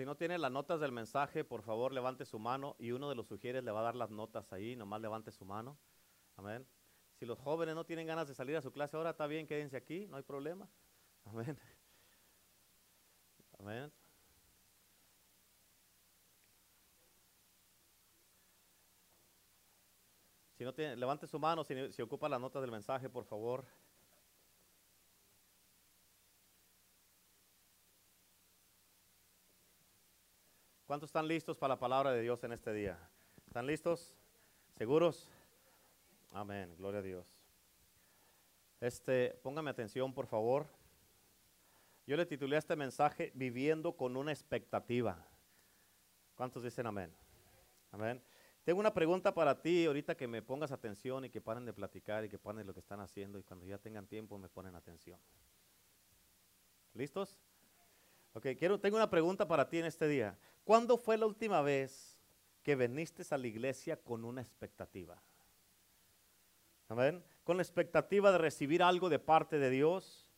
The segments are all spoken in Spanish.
Si no tiene las notas del mensaje, por favor levante su mano y uno de los sugieres le va a dar las notas ahí, nomás levante su mano. Amén. Si los jóvenes no tienen ganas de salir a su clase ahora, está bien, quédense aquí, no hay problema. Amén. Amén. Si no tiene, levante su mano si, si ocupa las notas del mensaje, por favor. ¿Cuántos están listos para la palabra de Dios en este día? ¿Están listos? ¿Seguros? Amén, gloria a Dios. Este, póngame atención, por favor. Yo le titulé a este mensaje Viviendo con una expectativa. ¿Cuántos dicen amén? Amén. Tengo una pregunta para ti, ahorita que me pongas atención y que paren de platicar y que paren lo que están haciendo y cuando ya tengan tiempo me ponen atención. ¿Listos? Ok, quiero, tengo una pregunta para ti en este día. ¿Cuándo fue la última vez que viniste a la iglesia con una expectativa? Amén. Con la expectativa de recibir algo de parte de Dios,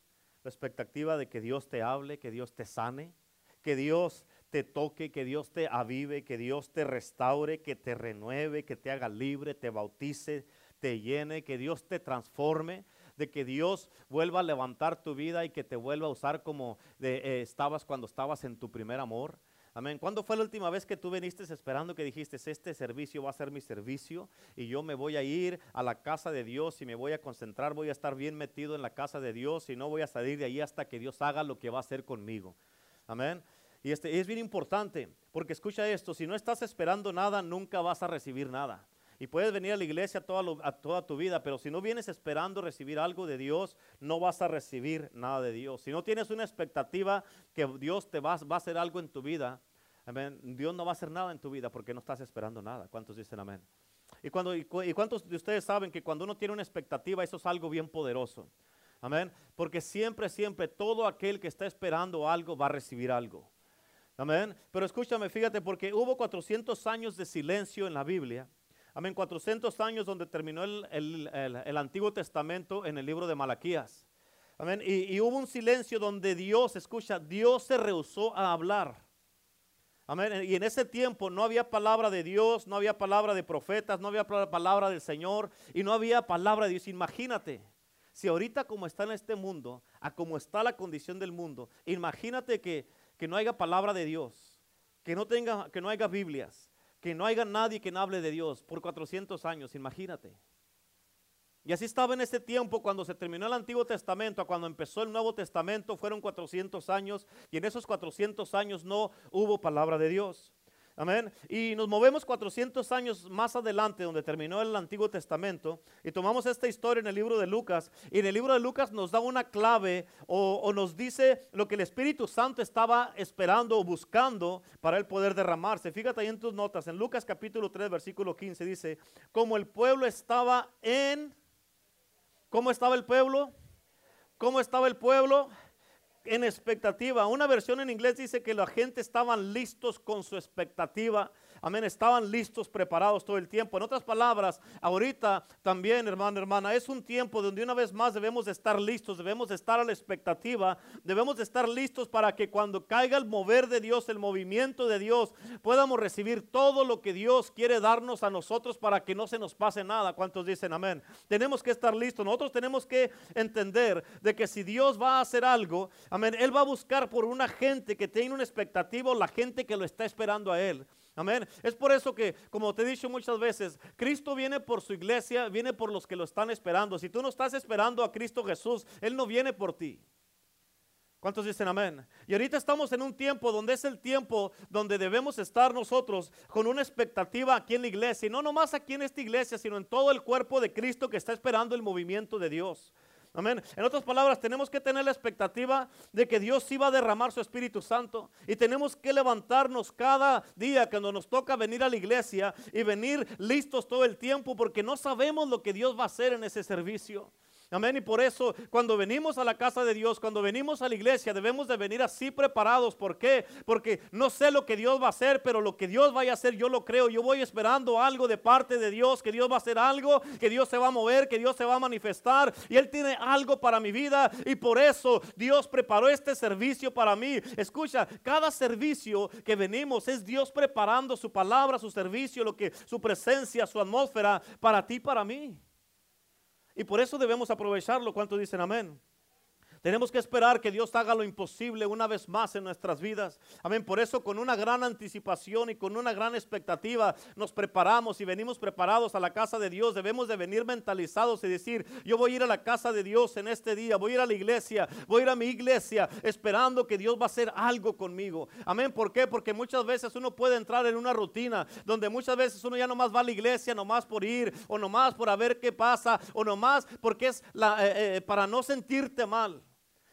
la expectativa de que Dios te hable, que Dios te sane, que Dios te toque, que Dios te avive, que Dios te restaure, que te renueve, que te haga libre, te bautice, te llene, que Dios te transforme de que Dios vuelva a levantar tu vida y que te vuelva a usar como eh, estabas cuando estabas en tu primer amor. Amén. ¿Cuándo fue la última vez que tú viniste esperando que dijiste, este servicio va a ser mi servicio y yo me voy a ir a la casa de Dios y me voy a concentrar, voy a estar bien metido en la casa de Dios y no voy a salir de ahí hasta que Dios haga lo que va a hacer conmigo? Amén. Y este es bien importante, porque escucha esto, si no estás esperando nada, nunca vas a recibir nada. Y puedes venir a la iglesia toda, toda tu vida, pero si no vienes esperando recibir algo de Dios, no vas a recibir nada de Dios. Si no tienes una expectativa que Dios te va, va a hacer algo en tu vida, amén, Dios no va a hacer nada en tu vida porque no estás esperando nada. ¿Cuántos dicen amén? Y, cuando, y, cuántos de ustedes saben que cuando uno tiene una expectativa, eso es algo bien poderoso. Amén. Porque siempre, siempre, todo aquel que está esperando algo va a recibir algo. Amén. Pero escúchame, fíjate, porque hubo 400 años de silencio en la Biblia. Amén, 400 años donde terminó el, Antiguo Testamento en el libro de Malaquías. Amén, y, hubo un silencio donde Dios, escucha, Dios se rehusó a hablar. Amén, y en ese tiempo no había palabra de Dios, no había palabra de profetas, no había palabra del Señor y no había palabra de Dios. Imagínate, si ahorita como está en este mundo, a como está la condición del mundo, imagínate que, que no haya palabra de Dios, que no, tenga, que no haya Biblias, que no haya nadie que no hable de Dios por 400 años, imagínate. Y así estaba en ese tiempo cuando se terminó el Antiguo Testamento, a cuando empezó el Nuevo Testamento, fueron 400 años y en esos 400 años no hubo palabra de Dios. Amén. Y nos movemos 400 años más adelante, donde terminó el Antiguo Testamento, y tomamos esta historia en el libro de Lucas. Y en el libro de Lucas nos da una clave o, nos dice lo que el Espíritu Santo estaba esperando o buscando para el poder derramarse. Fíjate ahí en tus notas, en Lucas capítulo 3, versículo 15, dice, como el pueblo estaba en... ¿Cómo estaba el pueblo? ¿Cómo estaba el pueblo? En expectativa. Una versión en inglés dice que la gente estaban listos con su expectativa. Amén, estaban listos, preparados todo el tiempo. En otras palabras, ahorita también, hermano, hermana, es un tiempo donde una vez más debemos de estar listos, debemos de estar a la expectativa, debemos de estar listos para que cuando caiga el mover de Dios, el movimiento de Dios, podamos recibir todo lo que Dios quiere darnos a nosotros para que no se nos pase nada. ¿Cuántos dicen amén? Tenemos que estar listos. Nosotros tenemos que entender de que si Dios va a hacer algo, amén, Él va a buscar por una gente que tiene una expectativa la gente que lo está esperando a Él. Amén. Es por eso que, como te he dicho muchas veces, Cristo viene por su iglesia, viene por los que lo están esperando. Si tú no estás esperando a Cristo Jesús, Él no viene por ti. ¿Cuántos dicen amén? Y ahorita estamos en un tiempo donde es el tiempo donde debemos estar nosotros con una expectativa aquí en la iglesia. Y no nomás aquí en esta iglesia, sino en todo el cuerpo de Cristo que está esperando el movimiento de Dios. Amén. En otras palabras, tenemos que tener la expectativa de que Dios iba a derramar su Espíritu Santo. Y tenemos que levantarnos cada día cuando nos toca venir a la iglesia y venir listos todo el tiempo porque no sabemos lo que Dios va a hacer en ese servicio. Amén. Y por eso cuando venimos a la casa de Dios, cuando venimos a la iglesia, debemos de venir así preparados. ¿Por qué? Porque no sé lo que Dios va a hacer, pero lo que Dios vaya a hacer, yo lo creo. Yo voy esperando algo de parte de Dios, que Dios va a hacer algo, que Dios se va a mover, que Dios se va a manifestar. Y Él tiene algo para mi vida. Y por eso Dios preparó este servicio para mí. Escucha, cada servicio que venimos es Dios preparando su palabra, su servicio, lo que su presencia, su atmósfera para ti, para mí. Y por eso debemos aprovecharlo. ¿Cuántos dicen amén? Tenemos que esperar que Dios haga lo imposible una vez más en nuestras vidas. Amén. Por eso con una gran anticipación y con una gran expectativa nos preparamos y venimos preparados a la casa de Dios. Debemos de venir mentalizados y decir, yo voy a ir a la casa de Dios en este día, voy a ir a la iglesia, voy a ir a mi iglesia esperando que Dios va a hacer algo conmigo. Amén. ¿Por qué? Porque muchas veces uno puede entrar en una rutina donde muchas veces uno ya nomás va a la iglesia, nomás por ir o nomás por ver qué pasa o nomás porque es la, eh, eh, para no sentirte mal.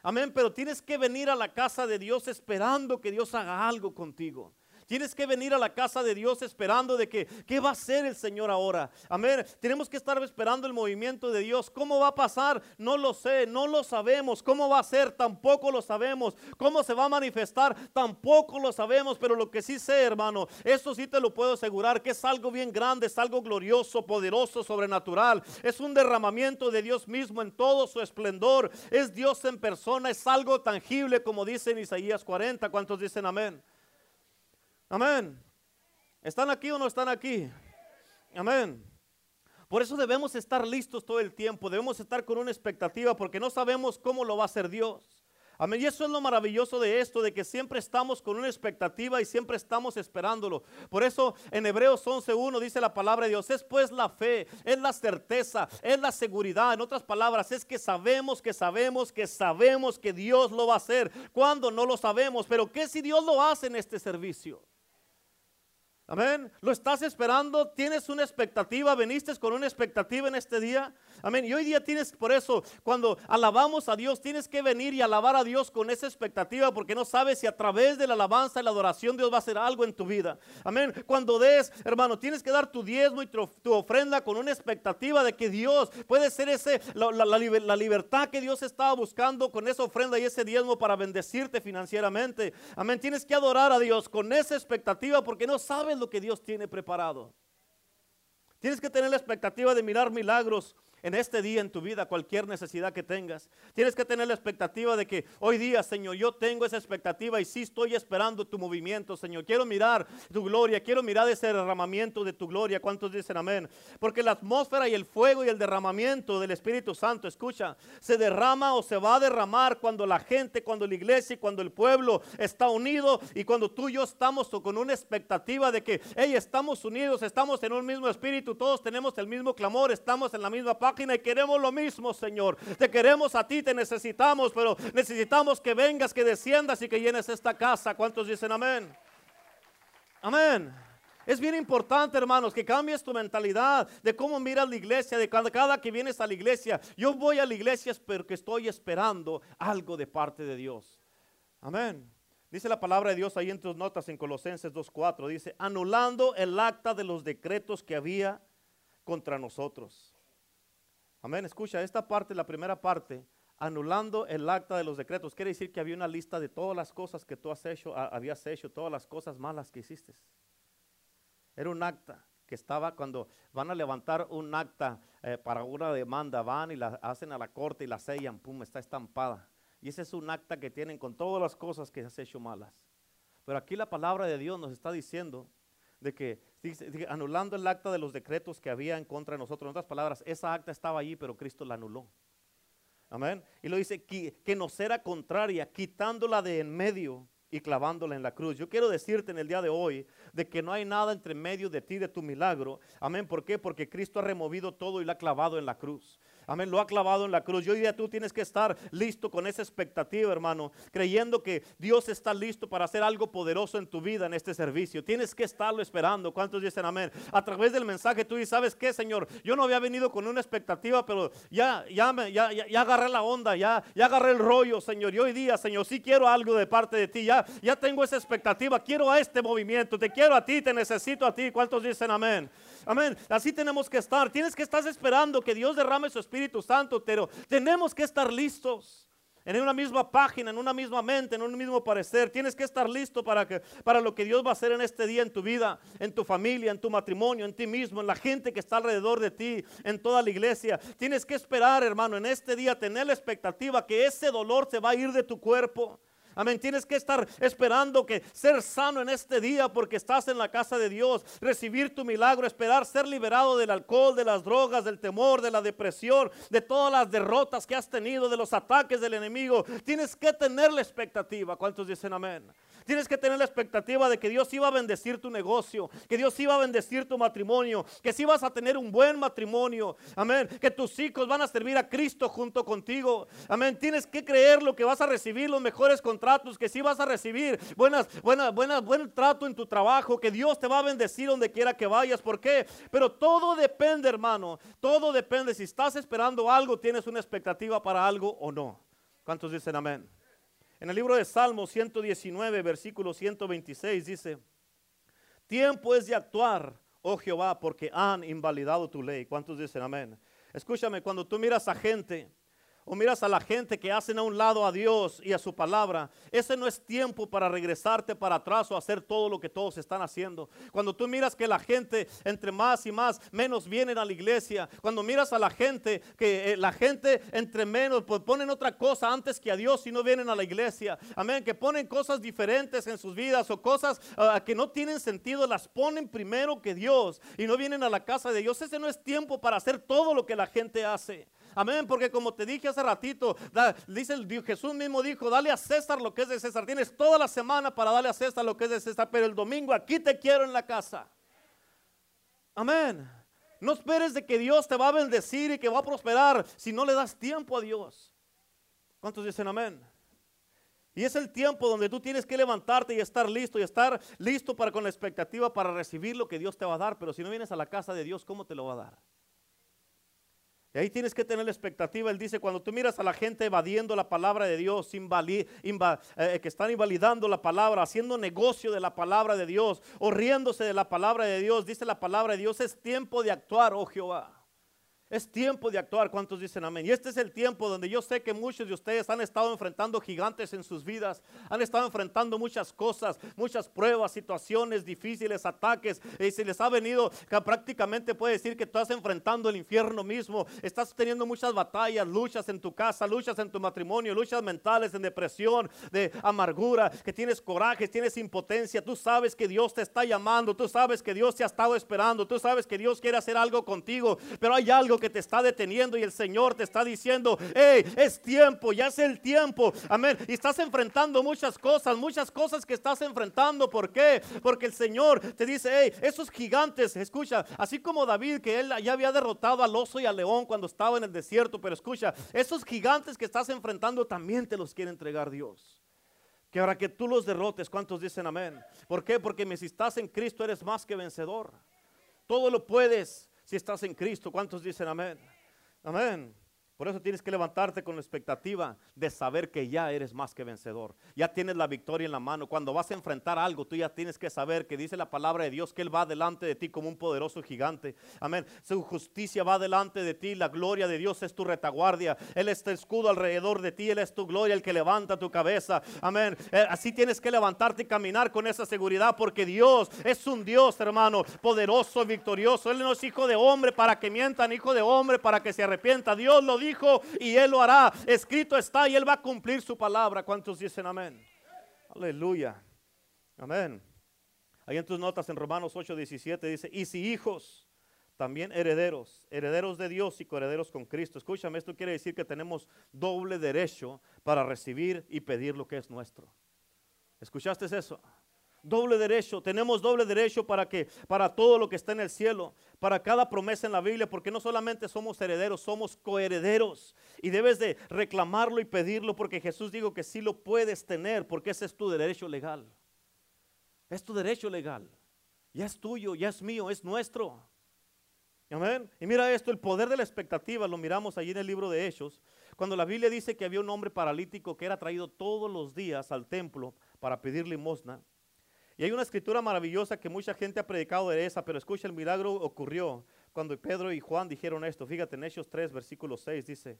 Amén, pero tienes que venir a la casa de Dios esperando que Dios haga algo contigo. Tienes que venir a la casa de Dios esperando de que, ¿qué va a hacer el Señor ahora? Amén. Tenemos que estar esperando el movimiento de Dios. ¿Cómo va a pasar? No lo sé, no lo sabemos. ¿Cómo va a ser? Tampoco lo sabemos. ¿Cómo se va a manifestar? Tampoco lo sabemos. Pero lo que sí sé, hermano, eso sí te lo puedo asegurar, que es algo bien grande, es algo glorioso, poderoso, sobrenatural. Es un derramamiento de Dios mismo en todo su esplendor. Es Dios en persona, es algo tangible, como dice en Isaías 40. ¿Cuántos dicen amén? Amén. ¿Están aquí o no están aquí? Amén. Por eso debemos estar listos todo el tiempo, debemos estar con una expectativa porque no sabemos cómo lo va a hacer Dios. Amén. Y eso es lo maravilloso de esto, de que siempre estamos con una expectativa y siempre estamos esperándolo. Por eso en Hebreos 11.1 dice la palabra de Dios, es pues la fe, es la certeza, es la seguridad. En otras palabras, es que sabemos, que sabemos, que sabemos que Dios lo va a hacer. Cuando no lo sabemos, pero ¿qué si Dios lo hace en este servicio? Amén. ¿Lo estás esperando? ¿Tienes una expectativa? ¿Veniste con una expectativa en este día? Amén. Y hoy día tienes, por eso, cuando alabamos a Dios, tienes que venir y alabar a Dios con esa expectativa, porque no sabes si a través de la alabanza y la adoración Dios va a hacer algo en tu vida. Amén. Cuando des, hermano, tienes que dar tu diezmo y tu, ofrenda con una expectativa de que Dios puede ser ese, la, la libertad que Dios estaba buscando con esa ofrenda y ese diezmo para bendecirte financieramente. Amén. Tienes que adorar a Dios con esa expectativa porque no sabes lo que Dios tiene preparado. Tienes que tener la expectativa de mirar milagros en este día en tu vida, cualquier necesidad que tengas. Tienes que tener la expectativa de que hoy día, Señor, yo tengo esa expectativa y sí estoy esperando tu movimiento, Señor. Quiero mirar tu gloria, quiero mirar ese derramamiento de tu gloria. ¿Cuántos dicen amén? Porque la atmósfera y el fuego y el derramamiento del Espíritu Santo, escucha, se derrama o se va a derramar cuando la gente, cuando la iglesia y cuando el pueblo está unido y cuando tú y yo estamos con una expectativa de que, hey, estamos unidos, estamos en un mismo espíritu, todos tenemos el mismo clamor, estamos en la misma paz y queremos lo mismo, Señor. Te queremos a ti, te necesitamos, pero necesitamos que vengas, que desciendas y que llenes esta casa. ¿Cuántos dicen amén? Amén. Es bien importante, hermanos, que cambies tu mentalidad de cómo miras la iglesia, de cada, cada que vienes a la iglesia. Yo voy a la iglesia porque estoy esperando algo de parte de Dios. Amén. Dice la palabra de Dios ahí en tus notas en Colosenses 2.4. Dice, anulando el acta de los decretos que había contra nosotros Amén. Escucha, esta parte, la primera parte, anulando el acta de los decretos, quiere decir que había una lista de todas las cosas que tú has hecho, habías hecho, todas las cosas malas que hiciste. Era un acta que estaba cuando van a levantar un acta eh, para una demanda, van y la hacen a la corte y la sellan, pum, está estampada. Y ese es un acta que tienen con todas las cosas que has hecho malas. Pero aquí la palabra de Dios nos está diciendo de que anulando el acta de los decretos que había en contra de nosotros. En otras palabras, esa acta estaba allí, pero Cristo la anuló. Amén. Y lo dice que, que nos era contraria, quitándola de en medio y clavándola en la cruz. Yo quiero decirte en el día de hoy de que no hay nada entre medio de ti de tu milagro. Amén. ¿Por qué? Porque Cristo ha removido todo y la ha clavado en la cruz. Amén, lo ha clavado en la cruz. Y hoy día tú tienes que estar listo con esa expectativa, hermano, creyendo que Dios está listo para hacer algo poderoso en tu vida en este servicio. Tienes que estarlo esperando. ¿Cuántos dicen amén? A través del mensaje tú dices, ¿sabes qué, Señor? Yo no había venido con una expectativa, pero ya, ya, me, ya, ya, agarré la onda, ya, ya agarré el rollo, Señor. Y hoy día, Señor, sí quiero algo de parte de ti. Ya, ya tengo esa expectativa. Quiero a este movimiento. Te quiero a ti, te necesito a ti. ¿Cuántos dicen amén? Amén. Así tenemos que estar. Tienes que estar esperando que Dios derrame su espíritu Santo, pero tenemos que estar listos en una misma página, en una misma mente, en un mismo parecer. Tienes que estar listo para, que, para lo que Dios va a hacer en este día en tu vida, en tu familia, en tu matrimonio, en ti mismo, en la gente que está alrededor de ti, en toda la iglesia. Tienes que esperar, hermano, en este día tener la expectativa que ese dolor se va a ir de tu cuerpo. Amén. Tienes que estar esperando que ser sano en este día porque estás en la casa de Dios, recibir tu milagro, esperar ser liberado del alcohol, de las drogas, del temor, de la depresión, de todas las derrotas que has tenido, de los ataques del enemigo. Tienes que tener la expectativa. ¿Cuántos dicen amén? Tienes que tener la expectativa de que Dios iba a bendecir tu negocio, que Dios iba a bendecir tu matrimonio, que si vas a tener un buen matrimonio. Amén. Que tus hijos van a servir a Cristo junto contigo. Amén. Tienes que creer lo que vas a recibir, los mejores contratos, que si vas a recibir buenas, buenas, buenas, buen trato en tu trabajo, que Dios te va a bendecir donde quiera que vayas. ¿Por qué? Pero todo depende, hermano. Todo depende. Si estás esperando algo, tienes una expectativa para algo o no. ¿Cuántos dicen amén? En el libro de Salmos 119, versículo 126 dice, tiempo es de actuar, oh Jehová, porque han invalidado tu ley. ¿Cuántos dicen amén? Escúchame, cuando tú miras a gente o miras a la gente que hacen a un lado a Dios y a su palabra, ese no es tiempo para regresarte para atrás o hacer todo lo que todos están haciendo. Cuando tú miras que la gente entre más y más menos vienen a la iglesia, cuando miras a la gente que eh, la gente entre menos pues ponen otra cosa antes que a Dios y no vienen a la iglesia. Amén, que ponen cosas diferentes en sus vidas o cosas ah, que no tienen sentido, las ponen primero que Dios y no vienen a la casa de Dios. Ese no es tiempo para hacer todo lo que la gente hace. Amén, porque como te dije hace ratito, dice Jesús mismo dijo, dale a César lo que es de César. Tienes toda la semana para darle a César lo que es de César, pero el domingo aquí te quiero en la casa. Amén. No esperes de que Dios te va a bendecir y que va a prosperar si no le das tiempo a Dios. ¿Cuántos dicen amén? Y es el tiempo donde tú tienes que levantarte y estar listo y estar listo para con la expectativa para recibir lo que Dios te va a dar. Pero si no vienes a la casa de Dios, ¿cómo te lo va a dar? Y ahí tienes que tener la expectativa. Él dice, cuando tú miras a la gente evadiendo la palabra de Dios, eh, que están invalidando la palabra, haciendo negocio de la palabra de Dios, o riéndose de la palabra de Dios, dice la palabra de Dios, es tiempo de actuar, oh Jehová. Es tiempo de actuar. ¿Cuántos dicen amén? Y este es el tiempo donde yo sé que muchos de ustedes han estado enfrentando gigantes en sus vidas. Han estado enfrentando muchas cosas, muchas pruebas, situaciones difíciles, ataques. Y se les ha venido, que prácticamente puede decir que estás enfrentando el infierno mismo. Estás teniendo muchas batallas, luchas en tu casa, luchas en tu matrimonio, luchas mentales, en depresión, de amargura, que tienes coraje, tienes impotencia. Tú sabes que Dios te está llamando. Tú sabes que Dios te ha estado esperando. Tú sabes que Dios quiere hacer algo contigo. Pero hay algo que te está deteniendo y el Señor te está diciendo, hey, es tiempo, ya es el tiempo. Amén. Y estás enfrentando muchas cosas, muchas cosas que estás enfrentando. ¿Por qué? Porque el Señor te dice, hey, esos gigantes, escucha, así como David, que él ya había derrotado al oso y al león cuando estaba en el desierto, pero escucha, esos gigantes que estás enfrentando también te los quiere entregar Dios. Que ahora que tú los derrotes, ¿cuántos dicen amén? ¿Por qué? Porque si estás en Cristo eres más que vencedor. Todo lo puedes si estás en Cristo. ¿Cuántos dicen amén? Amén. Por eso tienes que levantarte con la expectativa de saber que ya eres más que vencedor. Ya tienes la victoria en la mano. Cuando vas a enfrentar algo, tú ya tienes que saber que dice la palabra de Dios que Él va delante de ti como un poderoso gigante. Amén. Su justicia va delante de ti. La gloria de Dios es tu retaguardia. Él es tu escudo alrededor de ti. Él es tu gloria, el que levanta tu cabeza. Amén. Eh, así tienes que levantarte y caminar con esa seguridad porque Dios es un Dios, hermano, poderoso, victorioso. Él no es hijo de hombre para que mientan, hijo de hombre para que se arrepienta. Dios lo dice dijo y Él lo hará. Escrito está y Él va a cumplir su palabra. ¿Cuántos dicen amén? Aleluya. Amén. Ahí en tus notas en Romanos 8, 17 dice, y si hijos, también herederos, herederos de Dios y coherederos con Cristo. Escúchame, esto quiere decir que tenemos doble derecho para recibir y pedir lo que es nuestro. ¿Escuchaste eso? Doble derecho, tenemos doble derecho para que para todo lo que está en el cielo, para cada promesa en la Biblia, porque no solamente somos herederos, somos coherederos y debes de reclamarlo y pedirlo porque Jesús dijo que sí lo puedes tener, porque ese es tu derecho legal. Es tu derecho legal. Ya es tuyo, ya es mío, es nuestro. Amén. Y mira esto, el poder de la expectativa, lo miramos allí en el libro de Hechos, cuando la Biblia dice que había un hombre paralítico que era traído todos los días al templo para pedir limosna. Y hay una escritura maravillosa que mucha gente ha predicado de esa, pero escucha, el milagro ocurrió cuando Pedro y Juan dijeron esto. Fíjate, en Hechos 3, versículo 6 dice,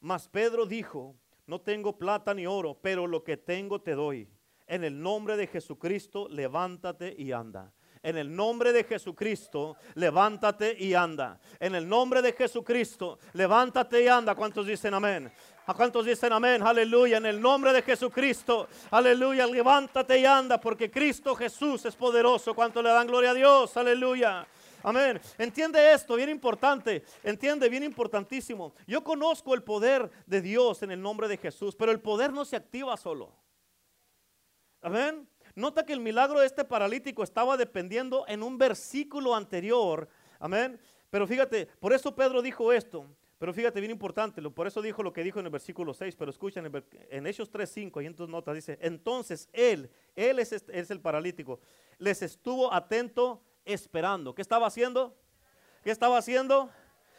mas Pedro dijo, no tengo plata ni oro, pero lo que tengo te doy. En el nombre de Jesucristo, levántate y anda. En el nombre de Jesucristo, levántate y anda. En el nombre de Jesucristo, levántate y anda. ¿Cuántos dicen amén? ¿A cuántos dicen amén? Aleluya. En el nombre de Jesucristo, aleluya. Levántate y anda porque Cristo Jesús es poderoso. ¿Cuánto le dan gloria a Dios? Aleluya. Amén. Entiende esto, bien importante. Entiende, bien importantísimo. Yo conozco el poder de Dios en el nombre de Jesús, pero el poder no se activa solo. Amén. Nota que el milagro de este paralítico estaba dependiendo en un versículo anterior. Amén. Pero fíjate, por eso Pedro dijo esto. Pero fíjate, bien importante, por eso dijo lo que dijo en el versículo 6, pero escuchen, en Hechos 3.5 y en tus notas dice, entonces él, él es, es el paralítico, les estuvo atento esperando. ¿Qué estaba haciendo? ¿Qué estaba haciendo?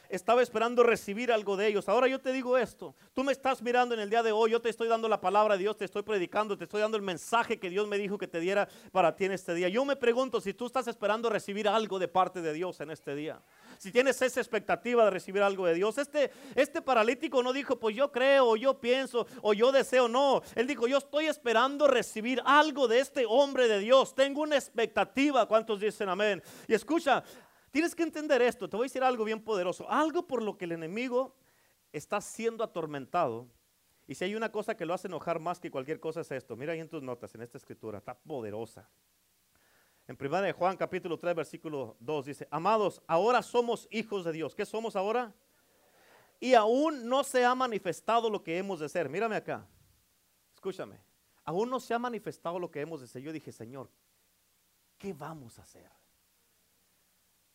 Estaba esperando recibir algo de ellos. Ahora yo te digo esto. Tú me estás mirando en el día de hoy. Yo te estoy dando la palabra de Dios. Te estoy predicando. Te estoy dando el mensaje que Dios me dijo que te diera para ti en este día. Yo me pregunto si tú estás esperando recibir algo de parte de Dios en este día si tienes esa expectativa de recibir algo de Dios. Este, este paralítico no dijo, pues yo creo, o yo pienso, o yo deseo, no. Él dijo, yo estoy esperando recibir algo de este hombre de Dios. Tengo una expectativa. ¿Cuántos dicen amén? Y escucha, tienes que entender esto. Te voy a decir algo bien poderoso. Algo por lo que el enemigo está siendo atormentado. Y si hay una cosa que lo hace enojar más que cualquier cosa es esto. Mira ahí en tus notas, en esta escritura. Está poderosa. En 1 de Juan capítulo 3 versículo 2 dice, amados, ahora somos hijos de Dios. ¿Qué somos ahora? Y aún no se ha manifestado lo que hemos de ser. Mírame acá. Escúchame. Aún no se ha manifestado lo que hemos de ser. Yo dije, Señor, ¿qué vamos a hacer?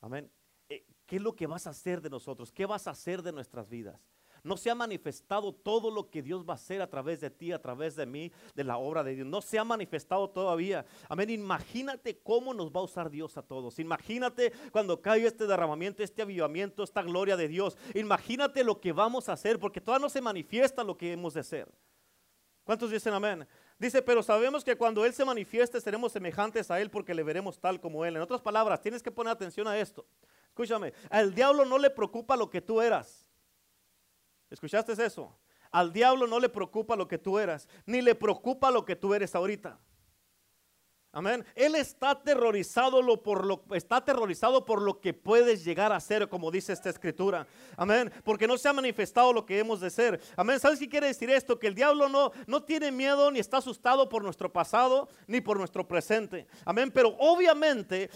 Amén. Eh, ¿Qué es lo que vas a hacer de nosotros? ¿Qué vas a hacer de nuestras vidas? No se ha manifestado todo lo que Dios va a hacer a través de ti, a través de mí, de la obra de Dios. No se ha manifestado todavía. Amén. Imagínate cómo nos va a usar Dios a todos. Imagínate cuando caiga este derramamiento, este avivamiento, esta gloria de Dios. Imagínate lo que vamos a hacer, porque todavía no se manifiesta lo que hemos de hacer. ¿Cuántos dicen amén? Dice, pero sabemos que cuando Él se manifieste seremos semejantes a Él porque le veremos tal como Él. En otras palabras, tienes que poner atención a esto. Escúchame, al diablo no le preocupa lo que tú eras. ¿Escuchaste eso? Al diablo no le preocupa lo que tú eras, ni le preocupa lo que tú eres ahorita. Amén. Él está aterrorizado, por lo, está por lo que puedes llegar a ser, como dice esta escritura. Amén. Porque no se ha manifestado lo que hemos de ser. Amén. ¿Sabes qué quiere decir esto? Que el diablo no, no tiene miedo ni está asustado por nuestro pasado ni por nuestro presente. Amén. Pero obviamente,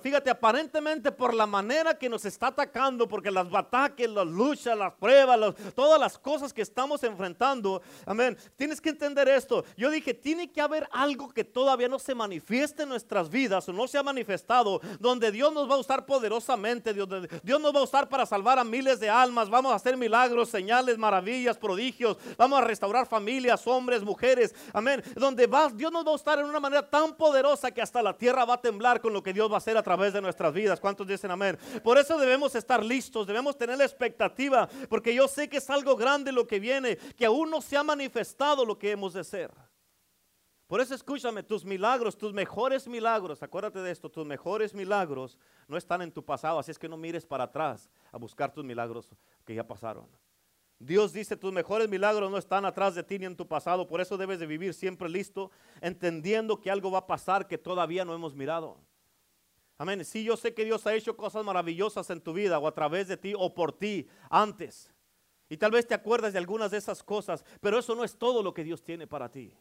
fíjate, aparentemente por la manera que nos está atacando, porque las ataques, las luchas, las pruebas, todas las cosas que estamos enfrentando. Amén. Tienes que entender esto. Yo dije, tiene que haber algo que todavía no se manifiesta manifieste nuestras vidas o no se ha manifestado, donde Dios nos va a usar poderosamente, Dios, Dios nos va a usar para salvar a miles de almas, vamos a hacer milagros, señales, maravillas, prodigios, vamos a restaurar familias, hombres, mujeres, amén, donde va, Dios nos va a usar en una manera tan poderosa que hasta la tierra va a temblar con lo que Dios va a hacer a través de nuestras vidas. ¿Cuántos dicen amén? Por eso debemos estar listos, debemos tener la expectativa, porque yo sé que es algo grande lo que viene, que aún no se ha manifestado lo que hemos de ser. Por eso escúchame, tus milagros, tus mejores milagros, acuérdate de esto, tus mejores milagros no están en tu pasado, así es que no mires para atrás a buscar tus milagros que ya pasaron. Dios dice, tus mejores milagros no están atrás de ti ni en tu pasado, por eso debes de vivir siempre listo, entendiendo que algo va a pasar que todavía no hemos mirado. Amén. Sí, yo sé que Dios ha hecho cosas maravillosas en tu vida o a través de ti o por ti antes. Y tal vez te acuerdas de algunas de esas cosas, pero eso no es todo lo que Dios tiene para ti.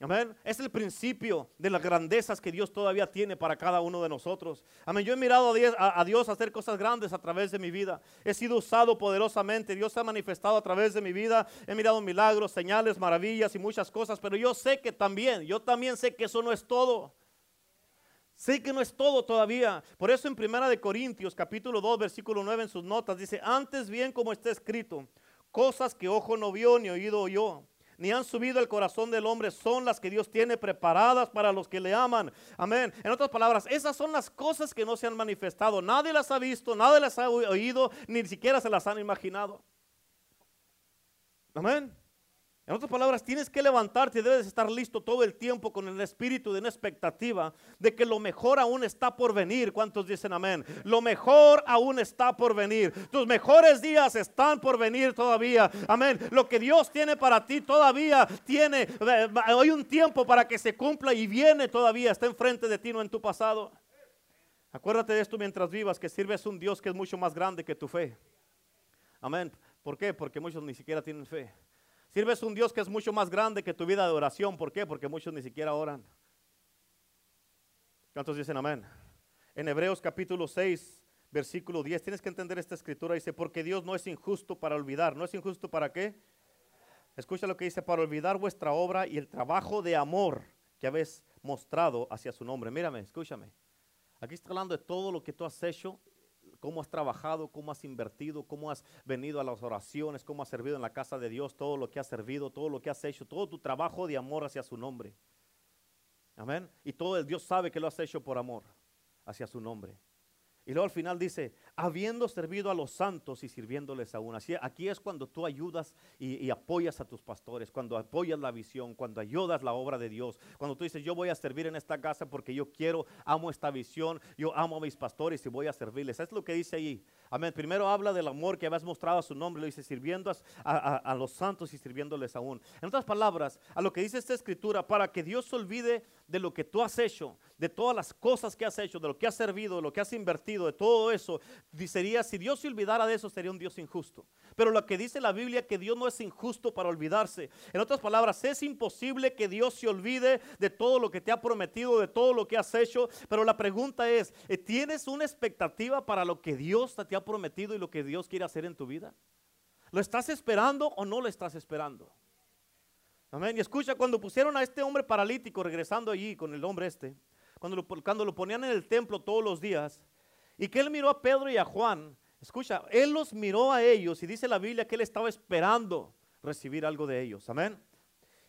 Amén. Es el principio de las grandezas que Dios todavía tiene para cada uno de nosotros. Amén. Yo he mirado a Dios, hacer cosas grandes a través de mi vida. He sido usado poderosamente. Dios se ha manifestado a través de mi vida. He mirado milagros, señales, maravillas y muchas cosas. Pero yo sé que también, yo también sé que eso no es todo. Sé que no es todo todavía. Por eso en Primera de Corintios, capítulo 2, versículo 9 en sus notas dice, "Antes bien como está escrito, cosas que ojo no vio ni oído oyó, ni han subido el corazón del hombre, son las que Dios tiene preparadas para los que le aman. Amén. En otras palabras, esas son las cosas que no se han manifestado. Nadie las ha visto, nadie las ha oído, ni siquiera se las han imaginado. Amén. En otras palabras, tienes que levantarte y debes estar listo todo el tiempo con el espíritu de una expectativa de que lo mejor aún está por venir. ¿Cuántos dicen amén? Lo mejor aún está por venir. Tus mejores días están por venir todavía. Amén. Lo que Dios tiene para ti todavía tiene. Eh, hay un tiempo para que se cumpla y viene todavía. Está enfrente de ti, no en tu pasado. Acuérdate de esto mientras vivas, que sirves a un Dios que es mucho más grande que tu fe. Amén. ¿Por qué? Porque muchos ni siquiera tienen fe. Sirves un Dios que es mucho más grande que tu vida de oración. ¿Por qué? Porque muchos ni siquiera oran. ¿Cuántos dicen amén? En Hebreos capítulo 6, versículo 10, tienes que entender esta escritura. Dice, porque Dios no es injusto para olvidar. ¿No es injusto para qué? Escucha lo que dice, para olvidar vuestra obra y el trabajo de amor que habéis mostrado hacia su nombre. Mírame, escúchame. Aquí está hablando de todo lo que tú has hecho cómo has trabajado, cómo has invertido, cómo has venido a las oraciones, cómo has servido en la casa de Dios, todo lo que has servido, todo lo que has hecho, todo tu trabajo de amor hacia su nombre. Amén. Y todo el Dios sabe que lo has hecho por amor hacia su nombre. Y luego al final dice, habiendo servido a los santos y sirviéndoles aún. Así, aquí es cuando tú ayudas y, apoyas a tus pastores, cuando apoyas la visión, cuando ayudas la obra de Dios, cuando tú dices, yo voy a servir en esta casa porque yo quiero, amo esta visión, yo amo a mis pastores y voy a servirles. Es lo que dice ahí. Amén. Primero habla del amor que habías mostrado a su nombre, lo dice sirviendo a, los santos y sirviéndoles aún. En otras palabras, a lo que dice esta escritura, para que Dios se olvide de lo que tú has hecho, de todas las cosas que has hecho, de lo que has servido, de lo que has invertido, de todo eso, sería, si Dios se olvidara de eso, sería un Dios injusto. Pero lo que dice la Biblia, que Dios no es injusto para olvidarse. En otras palabras, es imposible que Dios se olvide de todo lo que te ha prometido, de todo lo que has hecho. Pero la pregunta es, ¿tienes una expectativa para lo que Dios te ha prometido y lo que Dios quiere hacer en tu vida? ¿Lo estás esperando o no lo estás esperando? Amén. Y escucha, cuando pusieron a este hombre paralítico regresando allí con el hombre este, cuando cuando lo ponían en el templo todos los días, y que él miró a Pedro y a Juan, escucha, él los miró a ellos y dice la Biblia que él estaba esperando recibir algo de ellos. Amén.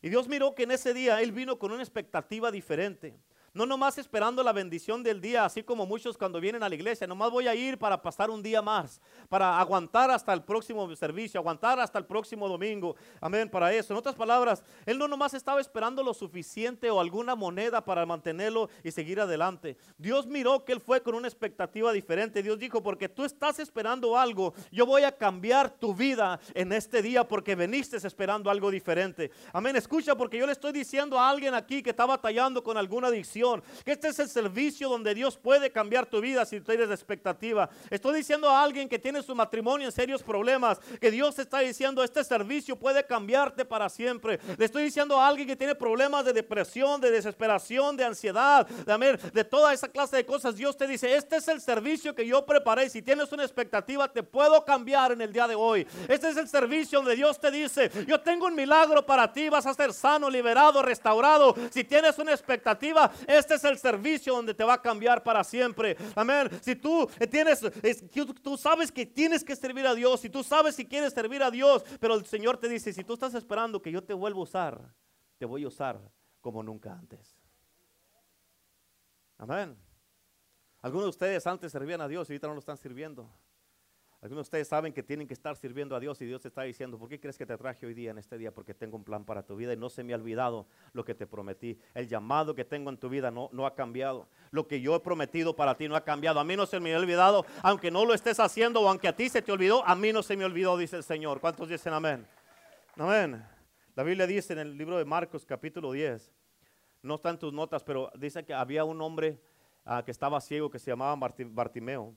Y Dios miró que en ese día él vino con una expectativa diferente. No nomás esperando la bendición del día, así como muchos cuando vienen a la iglesia, nomás voy a ir para pasar un día más, para aguantar hasta el próximo servicio, aguantar hasta el próximo domingo. Amén, para eso. En otras palabras, él no nomás estaba esperando lo suficiente o alguna moneda para mantenerlo y seguir adelante. Dios miró que él fue con una expectativa diferente. Dios dijo, porque tú estás esperando algo, yo voy a cambiar tu vida en este día porque veniste esperando algo diferente. Amén, escucha porque yo le estoy diciendo a alguien aquí que está batallando con alguna adicción que este es el servicio donde Dios puede cambiar tu vida si de expectativa. Estoy diciendo a alguien que tiene su matrimonio en serios problemas, que Dios está diciendo, este servicio puede cambiarte para siempre. Le estoy diciendo a alguien que tiene problemas de depresión, de desesperación, de ansiedad, de, de toda esa clase de cosas. Dios te dice, este es el servicio que yo preparé. Si tienes una expectativa, te puedo cambiar en el día de hoy. Este es el servicio donde Dios te dice, yo tengo un milagro para ti, vas a ser sano, liberado, restaurado. Si tienes una expectativa, este es el servicio donde te va a cambiar para siempre. Amén. Si tú tienes, tú sabes que tienes que servir a Dios, si tú sabes si quieres servir a Dios, pero el Señor te dice, si tú estás esperando que yo te vuelva a usar, te voy a usar como nunca antes. Amén. Algunos de ustedes antes servían a Dios y ahorita no lo están sirviendo. Algunos de ustedes saben que tienen que estar sirviendo a Dios y Dios te está diciendo, ¿por qué crees que te traje hoy día en este día? Porque tengo un plan para tu vida y no se me ha olvidado lo que te prometí. El llamado que tengo en tu vida no, no ha cambiado. Lo que yo he prometido para ti no ha cambiado. A mí no se me ha olvidado, aunque no lo estés haciendo o aunque a ti se te olvidó, a mí no se me olvidó, dice el Señor. ¿Cuántos dicen amén? Amén. La Biblia dice en el libro de Marcos capítulo 10, no está en tus notas, pero dice que había un hombre ah, que estaba ciego que se llamaba Bartimeo.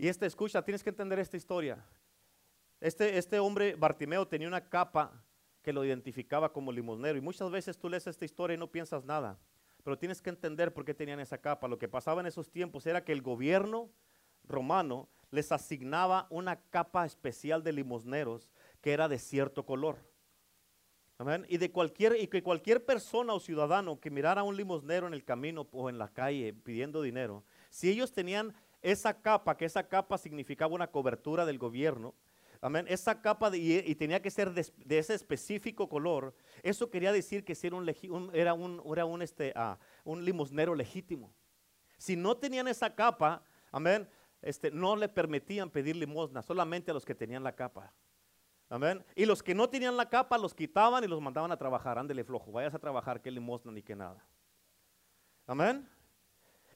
Y este, escucha, tienes que entender esta historia. Este, este hombre, Bartimeo, tenía una capa que lo identificaba como limosnero. Y muchas veces tú lees esta historia y no piensas nada. Pero tienes que entender por qué tenían esa capa. Lo que pasaba en esos tiempos era que el gobierno romano les asignaba una capa especial de limosneros que era de cierto color. Y de cualquier, y que cualquier persona o ciudadano que mirara a un limosnero en el camino o en la calle pidiendo dinero, si ellos tenían esa capa, que esa capa significaba una cobertura del gobierno, amén, esa capa y, tenía que ser de, ese específico color, eso quería decir que era un, era un, era este, ah, un limosnero legítimo. Si no tenían esa capa, amén, este, no le permitían pedir limosna, solamente a los que tenían la capa. Amén. Y los que no tenían la capa los quitaban y los mandaban a trabajar. Ándele flojo, vayas a trabajar, que limosna ni que nada. Amén.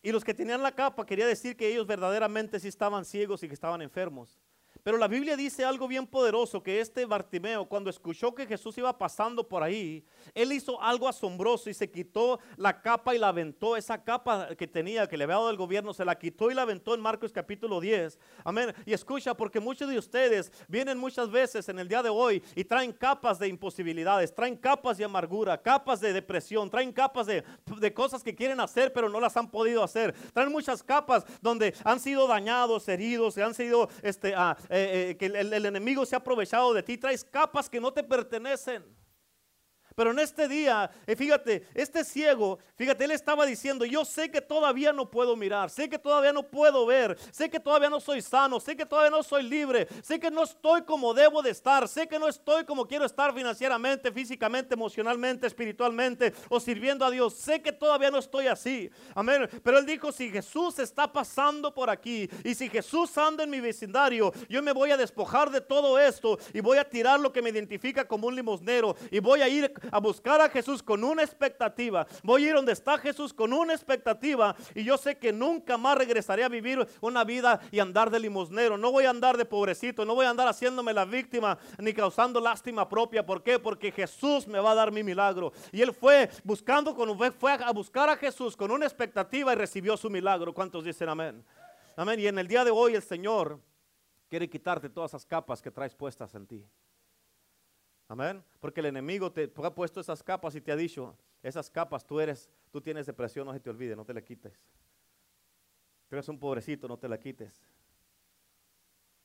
Y los que tenían la capa quería decir que ellos verdaderamente sí estaban ciegos y que estaban enfermos. Pero la Biblia dice algo bien poderoso, que este Bartimeo, cuando escuchó que Jesús iba pasando por ahí, él hizo algo asombroso y se quitó la capa y la aventó. Esa capa que tenía, que le había dado el gobierno, se la quitó y la aventó en Marcos capítulo 10. Amén. Y escucha, porque muchos de ustedes vienen muchas veces en el día de hoy y traen capas de imposibilidades, traen capas de amargura, capas de depresión, traen capas de, de cosas que quieren hacer pero no las han podido hacer. Traen muchas capas donde han sido dañados, heridos, han sido este, ah, eh, eh, que el, el enemigo se ha aprovechado de ti, traes capas que no te pertenecen. Pero en este día, eh, fíjate, este ciego, fíjate, él estaba diciendo, yo sé que todavía no puedo mirar, sé que todavía no puedo ver, sé que todavía no soy sano, sé que todavía no soy libre, sé que no estoy como debo de estar, sé que no estoy como quiero estar financieramente, físicamente, emocionalmente, espiritualmente o sirviendo a Dios, sé que todavía no estoy así. Amén. Pero él dijo, si Jesús está pasando por aquí y si Jesús anda en mi vecindario, yo me voy a despojar de todo esto y voy a tirar lo que me identifica como un limosnero y voy a ir a buscar a Jesús con una expectativa. Voy a ir donde está Jesús con una expectativa y yo sé que nunca más regresaré a vivir una vida y andar de limosnero. No voy a andar de pobrecito, no voy a andar haciéndome la víctima ni causando lástima propia. ¿Por qué? Porque Jesús me va a dar mi milagro. Y él fue buscando, con, fue a buscar a Jesús con una expectativa y recibió su milagro. ¿Cuántos dicen amén? Amén. Y en el día de hoy el Señor quiere quitarte todas esas capas que traes puestas en ti. Amén. Porque el enemigo te ha puesto esas capas y te ha dicho, esas capas tú eres, tú tienes depresión, no se te olvide, no te la quites. Tú eres un pobrecito, no te la quites.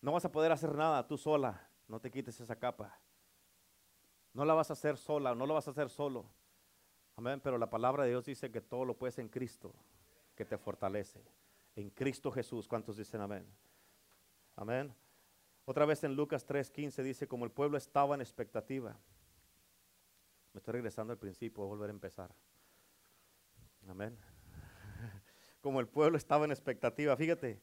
No vas a poder hacer nada tú sola, no te quites esa capa. No la vas a hacer sola, no lo vas a hacer solo. Amén. Pero la palabra de Dios dice que todo lo puedes en Cristo, que te fortalece. En Cristo Jesús. ¿Cuántos dicen amén? Amén. Otra vez en Lucas 3:15 dice, como el pueblo estaba en expectativa. Me estoy regresando al principio, voy a volver a empezar. Amén. Como el pueblo estaba en expectativa, fíjate.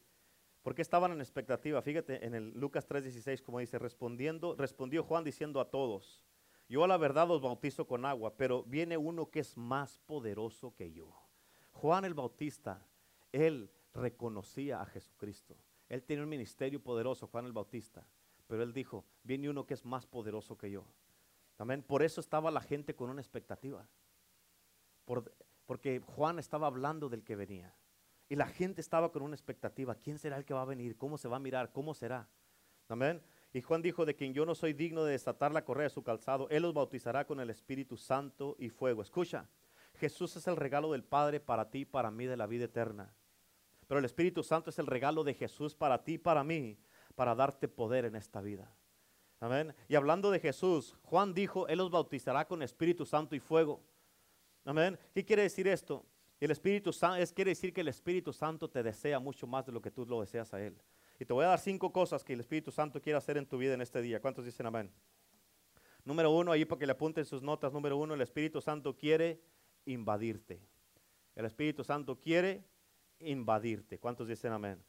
¿Por qué estaban en expectativa? Fíjate en el Lucas 3:16 como dice, respondiendo, respondió Juan diciendo a todos, yo a la verdad os bautizo con agua, pero viene uno que es más poderoso que yo. Juan el Bautista, él reconocía a Jesucristo. Él tiene un ministerio poderoso, Juan el Bautista. Pero él dijo, viene uno que es más poderoso que yo. Amén. Por eso estaba la gente con una expectativa. porque Juan estaba hablando del que venía. Y la gente estaba con una expectativa. ¿Quién será el que va a venir? ¿Cómo se va a mirar? ¿Cómo será? Amén. Y Juan dijo, de quien yo no soy digno de desatar la correa de su calzado, Él los bautizará con el Espíritu Santo y fuego. Escucha, Jesús es el regalo del Padre para ti, para mí, de la vida eterna. Pero el Espíritu Santo es el regalo de Jesús para ti, para mí, para darte poder en esta vida. Amén. Y hablando de Jesús, Juan dijo, Él los bautizará con Espíritu Santo y fuego. Amén. ¿Qué quiere decir esto? El Espíritu Santo es, quiere decir que el Espíritu Santo te desea mucho más de lo que tú lo deseas a Él. Y te voy a dar cinco cosas que el Espíritu Santo quiere hacer en tu vida en este día. ¿Cuántos dicen amén? Número uno, ahí para que le apunten sus notas. Número uno, el Espíritu Santo quiere invadirte. El Espíritu Santo quiere invadirte. ¿Cuántos dicen amén?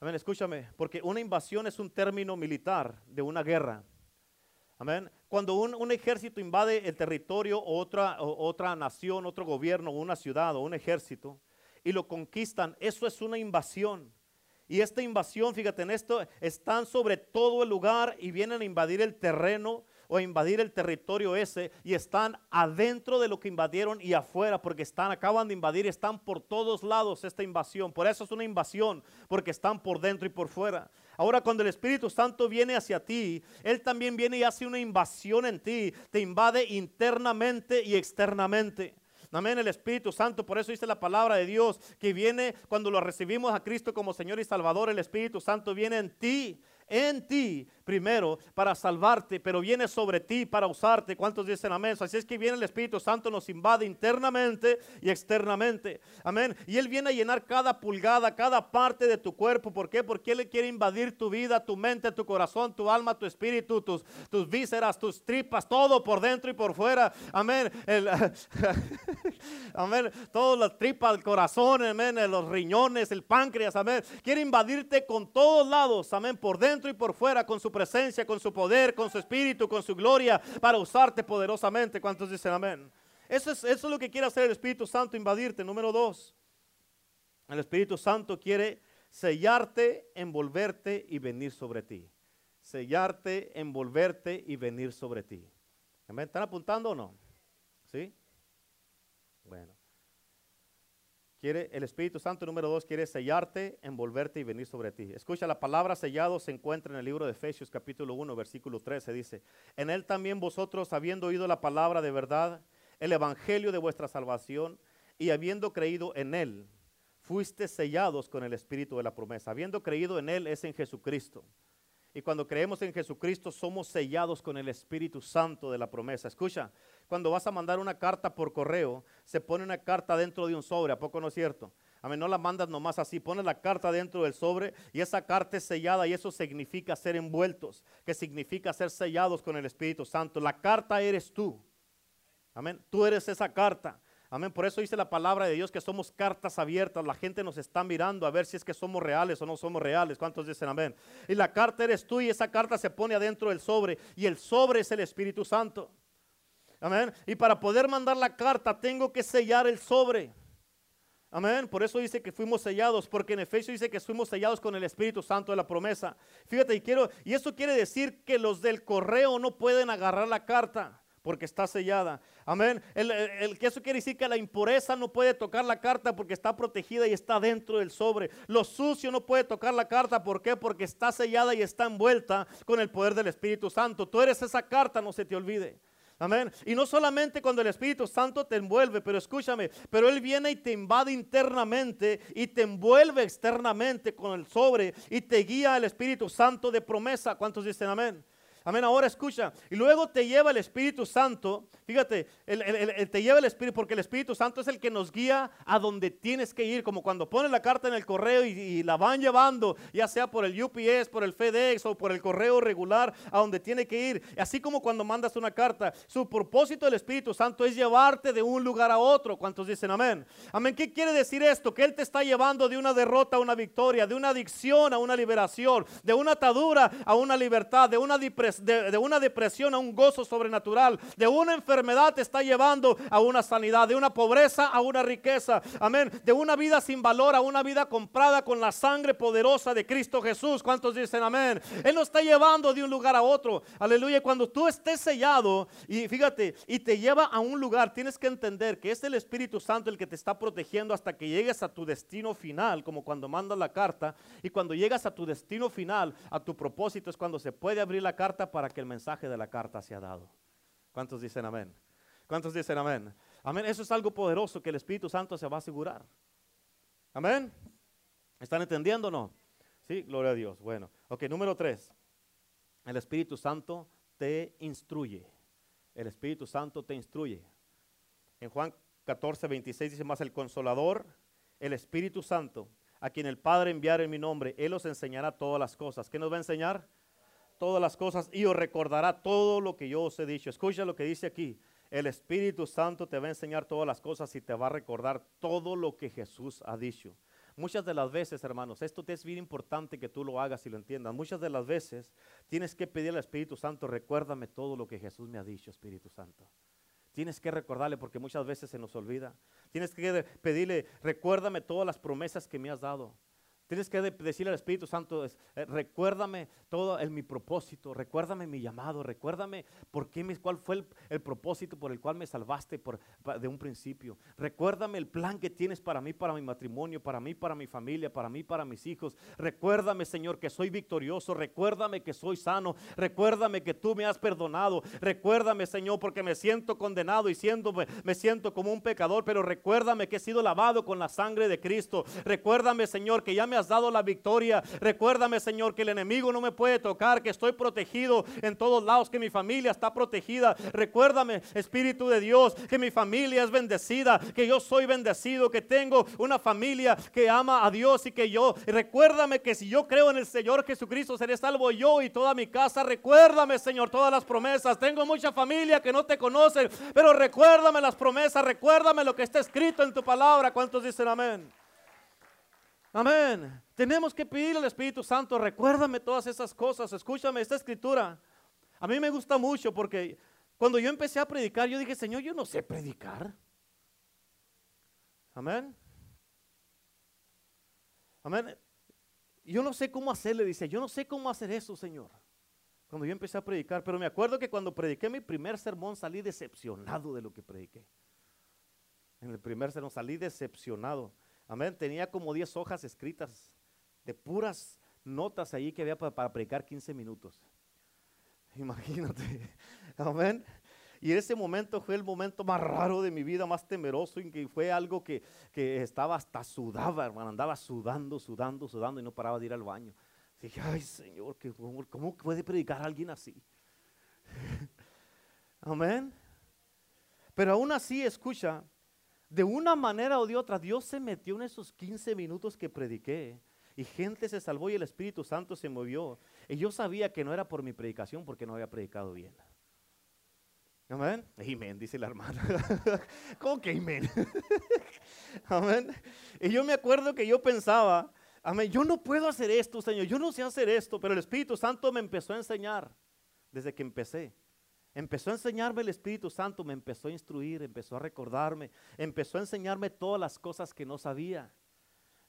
Amén, escúchame, porque una invasión es un término militar de una guerra. Amén. Cuando un, ejército invade el territorio o otra, otra nación, otro gobierno, una ciudad o un ejército y lo conquistan, eso es una invasión. Y esta invasión, fíjate en esto, están sobre todo el lugar y vienen a invadir el terreno o invadir el territorio ese y están adentro de lo que invadieron y afuera porque están, acaban de invadir, están por todos lados esta invasión. Por eso es una invasión, porque están por dentro y por fuera. Ahora cuando el Espíritu Santo viene hacia ti, Él también viene y hace una invasión en ti, te invade internamente y externamente. Amén, el Espíritu Santo, por eso dice la palabra de Dios, que viene cuando lo recibimos a Cristo como Señor y Salvador, el Espíritu Santo viene en ti en ti primero para salvarte, pero viene sobre ti para usarte. ¿Cuántos dicen amén? Así es que viene el Espíritu Santo, nos invade internamente y externamente. Amén. Y Él viene a llenar cada pulgada, cada parte de tu cuerpo. ¿Por qué? Porque Él quiere invadir tu vida, tu mente, tu corazón, tu alma, tu espíritu, tus, tus vísceras, tus tripas, todo por dentro y por fuera. Amén. amén, todas las tripas, el corazón, amén, los riñones, el páncreas, amén. Quiere invadirte con todos lados, amén, por dentro y por fuera, con su presencia, con su poder, con su espíritu, con su gloria, para usarte poderosamente. ¿Cuántos dicen amén? Eso es, eso es lo que quiere hacer el Espíritu Santo, invadirte. Número dos, el Espíritu Santo quiere sellarte, envolverte y venir sobre ti. Sellarte, envolverte y venir sobre ti. ¿Me están apuntando o no? ¿Sí? Bueno. Quiere, el Espíritu Santo número dos quiere sellarte, envolverte y venir sobre ti. Escucha, la palabra sellado se encuentra en el libro de Efesios capítulo 1, versículo 13. Dice, en él también vosotros, habiendo oído la palabra de verdad, el evangelio de vuestra salvación, y habiendo creído en él, fuiste sellados con el Espíritu de la promesa. Habiendo creído en Él es en Jesucristo. Y cuando creemos en Jesucristo somos sellados con el Espíritu Santo de la promesa. Escucha, cuando vas a mandar una carta por correo, se pone una carta dentro de un sobre, ¿a poco no es cierto? A mí no la mandas nomás así, pones la carta dentro del sobre y esa carta es sellada y eso significa ser envueltos, que significa ser sellados con el Espíritu Santo. La carta eres tú. Amén. Tú eres esa carta. Amén. Por eso dice la palabra de Dios que somos cartas abiertas. La gente nos está mirando a ver si es que somos reales o no somos reales. ¿Cuántos dicen amén? Y la carta eres tú y esa carta se pone adentro del sobre. Y el sobre es el Espíritu Santo. Amén. Y para poder mandar la carta tengo que sellar el sobre. Amén. Por eso dice que fuimos sellados, porque en Efesios dice que fuimos sellados con el Espíritu Santo de la promesa. Fíjate, y quiero, y eso quiere decir que los del correo no pueden agarrar la carta porque está sellada. Amén. El, que eso quiere decir que la impureza no puede tocar la carta porque está protegida y está dentro del sobre. Lo sucio no puede tocar la carta. ¿Por qué? Porque está sellada y está envuelta con el poder del Espíritu Santo. Tú eres esa carta, no se te olvide. Amén. Y no solamente cuando el Espíritu Santo te envuelve, pero escúchame, pero Él viene y te invade internamente y te envuelve externamente con el sobre y te guía el Espíritu Santo de promesa. ¿Cuántos dicen amén? Amén. Ahora escucha. Y luego te lleva el Espíritu Santo. Fíjate, te lleva el Espíritu porque el Espíritu Santo es el que nos guía a donde tienes que ir. Como cuando pones la carta en el correo y, la van llevando, ya sea por el UPS, por el FedEx o por el correo regular, a donde tiene que ir. Así como cuando mandas una carta. Su propósito del Espíritu Santo es llevarte de un lugar a otro. ¿Cuántos dicen amén? Amén. ¿Qué quiere decir esto? Que Él te está llevando de una derrota a una victoria, de una adicción a una liberación, de una atadura a una libertad, de una depresión de, una depresión a un gozo sobrenatural, de una enfermedad te está llevando a una sanidad, de una pobreza a una riqueza, amén, de una vida sin valor a una vida comprada con la sangre poderosa de Cristo Jesús. ¿Cuántos dicen amén? Él nos está llevando de un lugar a otro, aleluya. Cuando tú estés sellado y fíjate, y te lleva a un lugar, tienes que entender que es el Espíritu Santo el que te está protegiendo hasta que llegues a tu destino final, como cuando mandas la carta, y cuando llegas a tu destino final, a tu propósito es cuando se puede abrir la carta para que el mensaje de la carta sea dado. ¿Cuántos dicen amén? ¿Cuántos dicen amén? Amén. Eso es algo poderoso que el Espíritu Santo se va a asegurar. Amén. ¿Están entendiendo o no? Sí, gloria a Dios. Bueno, ok, número tres. El Espíritu Santo te instruye. El Espíritu Santo te instruye. En Juan 14, 26 dice más, el consolador, el Espíritu Santo, a quien el Padre enviara en mi nombre, Él os enseñará todas las cosas. ¿Qué nos va a enseñar? Todas las cosas y os recordará todo lo que yo os he dicho. Escucha lo que dice aquí. El Espíritu Santo te va a enseñar todas las cosas y te va a recordar todo lo que Jesús ha dicho. Muchas de las veces, hermanos, esto te es bien importante que tú lo hagas y lo entiendas. Muchas de las veces tienes que pedirle al Espíritu Santo, recuérdame todo lo que Jesús me ha dicho, Espíritu Santo. Tienes que recordarle porque muchas veces se nos olvida. Tienes que pedirle, recuérdame todas las promesas que me has dado. Tienes que decirle al Espíritu Santo, eh, recuérdame todo el, mi propósito, recuérdame mi llamado, recuérdame por qué, cuál fue el, propósito por el cual me salvaste por, de un principio. Recuérdame el plan que tienes para mí, para mi matrimonio, para mí, para mi familia, para mí, para mis hijos. Recuérdame, Señor, que soy victorioso. Recuérdame que soy sano. Recuérdame que tú me has perdonado. Recuérdame, Señor, porque me siento condenado y siendo, me siento como un pecador, pero recuérdame que he sido lavado con la sangre de Cristo. Recuérdame, Señor, que ya me has dado la victoria. Recuérdame, Señor, que el enemigo no me puede tocar, que estoy protegido en todos lados, que mi familia está protegida. Recuérdame, Espíritu de Dios, que mi familia es bendecida, que yo soy bendecido, que tengo una familia que ama a Dios y que yo, recuérdame que si yo creo en el Señor Jesucristo, seré salvo yo y toda mi casa. Recuérdame, Señor, todas las promesas. Tengo mucha familia que no te conocen, pero recuérdame las promesas, recuérdame lo que está escrito en tu palabra. ¿Cuántos dicen amén? Amén. Tenemos que pedirle al Espíritu Santo, recuérdame todas esas cosas. Escúchame, esta escritura. A mí me gusta mucho porque cuando yo empecé a predicar, yo dije, Señor, yo no sé predicar. Amén. Amén. Yo no sé cómo hacerle, dice, yo no sé cómo hacer eso, Señor. Cuando yo empecé a predicar, pero me acuerdo que cuando prediqué mi primer sermón salí decepcionado de lo que prediqué. En el primer sermón salí decepcionado. Amén. Tenía como 10 hojas escritas de puras notas ahí que había para, predicar 15 minutos. Imagínate. Amén. Y ese momento fue el momento más raro de mi vida, más temeroso, y que fue algo que, estaba hasta sudaba, hermano, andaba sudando, sudando, sudando y no paraba de ir al baño. Dije, ay Señor, ¿cómo, puede predicar alguien así? Amén. Pero aún así, escucha, de una manera o de otra, Dios se metió en esos 15 minutos que prediqué y gente se salvó y el Espíritu Santo se movió. Y yo sabía que no era por mi predicación porque no había predicado bien. Amén. Amén, dice la hermana. ¿Cómo que amén? amén. Y yo me acuerdo que yo pensaba, amén, yo no puedo hacer esto, Señor, yo no sé hacer esto, pero el Espíritu Santo me empezó a enseñar desde que empecé. Empezó a enseñarme el Espíritu Santo, me empezó a instruir, empezó a recordarme, empezó a enseñarme todas las cosas que no sabía.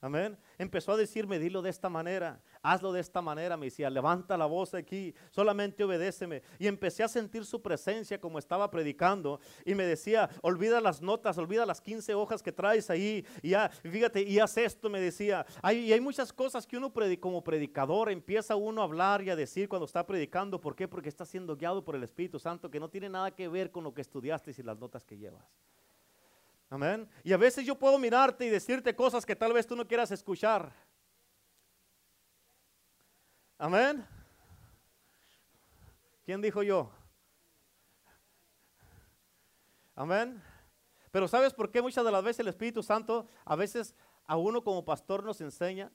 Amén. Empezó a decirme, dilo de esta manera, hazlo de esta manera. Me decía, levanta la voz aquí, solamente obedéceme. Y empecé a sentir su presencia como estaba predicando. Y me decía, olvida las notas, olvida las 15 hojas que traes ahí. Y ya, fíjate, y haz esto, me decía. Hay, y hay muchas cosas que uno como predicador empieza uno a hablar y a decir cuando está predicando. ¿Por qué? Porque está siendo guiado por el Espíritu Santo, que no tiene nada que ver con lo que estudiaste y las notas que llevas. Amén. Y a veces yo puedo mirarte y decirte cosas que tal vez tú no quieras escuchar. Amén. ¿Quién dijo yo? Amén. Pero ¿sabes por qué muchas de las veces el Espíritu Santo a veces a uno como pastor nos enseña?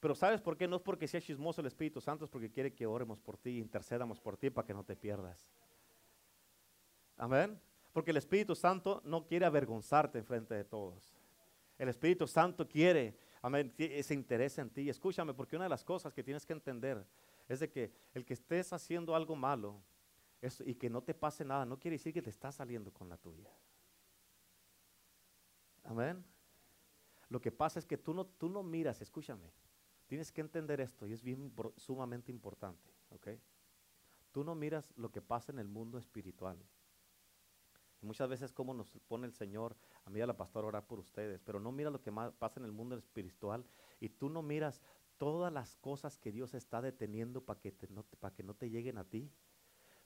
Pero ¿sabes por qué? No es porque sea chismoso el Espíritu Santo, es porque quiere que oremos por ti, intercedamos por ti para que no te pierdas. Amén. Porque el Espíritu Santo no quiere avergonzarte en frente de todos. El Espíritu Santo quiere, amén, se interesa en ti. Escúchame, porque una de las cosas que tienes que entender es de que el que estés haciendo algo malo y que no te pase nada, no quiere decir que te estás saliendo con la tuya. Amén. Lo que pasa es que tú no, tú no miras, escúchame, tienes que entender esto y es bien sumamente importante, ¿ok? Tú no miras lo que pasa en el mundo espiritual. Muchas veces como nos pone el Señor, a mí a la pastora orar por ustedes, pero no mira lo que pasa en el mundo espiritual y tú no miras todas las cosas que Dios está deteniendo para que, para que no te lleguen a ti.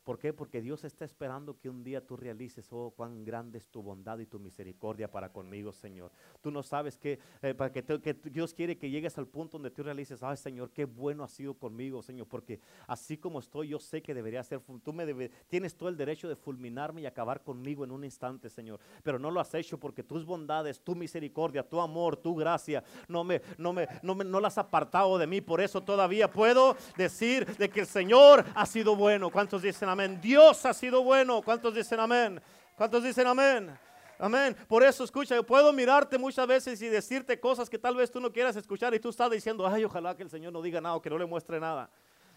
¿Por qué? Porque Dios está esperando que un día tú realices, oh, cuán grande es tu bondad y tu misericordia para conmigo, Señor. Tú no sabes que, eh, para que, Dios quiere que llegues al punto donde tú realices, ay, Señor, qué bueno has sido conmigo, Señor, porque así como estoy, yo sé que debería ser, tú me tienes todo el derecho de fulminarme y acabar conmigo en un instante, Señor, pero no lo has hecho porque tus bondades, tu misericordia, tu amor, tu gracia, no me, no me, no me, no las has apartado de mí, por eso todavía puedo decir de que el Señor ha sido bueno. ¿Cuántos dicen amén? Amén. Dios ha sido bueno. ¿Cuántos dicen amén? ¿Cuántos dicen amén? Amén. Por eso escucha, yo puedo mirarte muchas veces y decirte cosas que tal vez tú no quieras escuchar y tú estás diciendo, ay, ojalá que el Señor no diga nada o que no le muestre nada.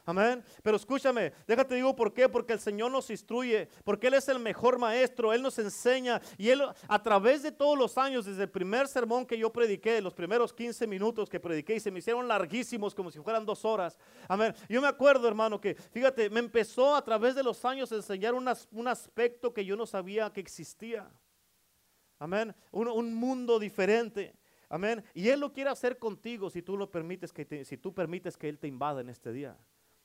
Amén. Pero escúchame, déjate digo por qué, porque el Señor nos instruye, porque Él es el mejor maestro, Él nos enseña y Él a través de todos los años, desde el primer sermón que yo prediqué, los primeros 15 minutos que prediqué y se me hicieron larguísimos como si fueran dos horas. Amén. Yo me acuerdo, hermano, que fíjate, me empezó a través de los años a enseñar un aspecto que yo no sabía que existía. Amén. Un, mundo diferente. Amén. Y Él lo quiere hacer contigo si tú lo permites que si tú permites que Él te invada en este día.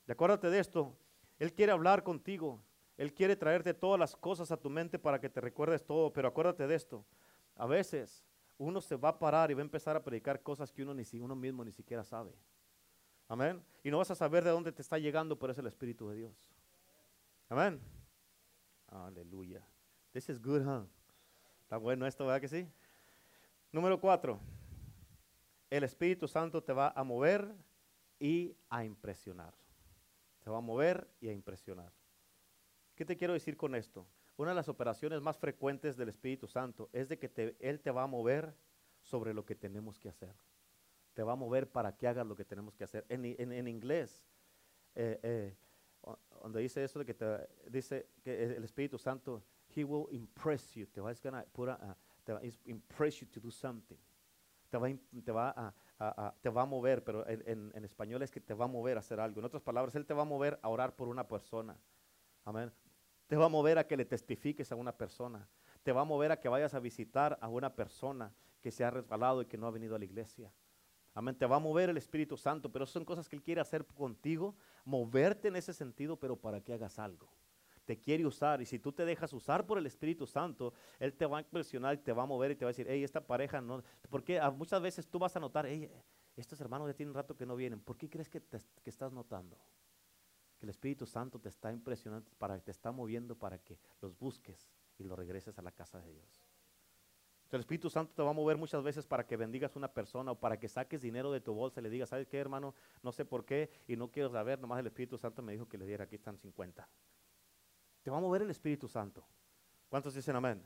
Y acuérdate de esto, Él quiere hablar contigo, Él quiere traerte todas las cosas a tu mente para que te recuerdes todo, pero acuérdate de esto, a veces uno se va a parar y va a empezar a predicar cosas que uno, ni, uno mismo ni siquiera sabe. Amén. Y no vas a saber de dónde te está llegando, pero es el Espíritu de Dios. Amén. Aleluya. This is good, huh? Está bueno esto, ¿verdad que sí? Número cuatro. El Espíritu Santo te va a mover y a impresionar. Te va a mover y a impresionar. ¿Qué te quiero decir con esto? Una de las operaciones más frecuentes del Espíritu Santo es de que Él te va a mover sobre lo que tenemos que hacer. Te va a mover para que hagas lo que tenemos que hacer. En, en- en inglés, eh, eh, donde dice eso de que dice que el Espíritu Santo, He will impress you. Te va, a- a- te va a is- impress you to do something. Te va, te va a, te va a mover, pero en- en español es que te va a mover a hacer algo. En otras palabras, Él te va a mover a orar por una persona. Amén. Te va a mover a que le testifiques a una persona. Te va a mover a que vayas a visitar a una persona que se ha resbalado y que no ha venido a la iglesia. Amén. Te va a mover el Espíritu Santo, pero son cosas que Él quiere hacer contigo, moverte en ese sentido, pero para que hagas algo. Te quiere usar y si tú te dejas usar por el Espíritu Santo, Él te va a impresionar y te va a mover y te va a decir, hey, esta pareja no. Porque muchas veces tú vas a notar, hey, estos hermanos ya tienen rato que no vienen. ¿Por qué crees que, te- que estás notando? Que el Espíritu Santo te está impresionando, para, te está moviendo para que los busques y los regreses a la casa de Dios. El Espíritu Santo te va a mover muchas veces para que bendigas a una persona o para que saques dinero de tu bolsa y le digas, ¿sabes qué, hermano? No sé por qué y no quiero saber, nomás el Espíritu Santo me dijo que le diera, aquí están 50. Te va a mover el Espíritu Santo. ¿Cuántos dicen amén?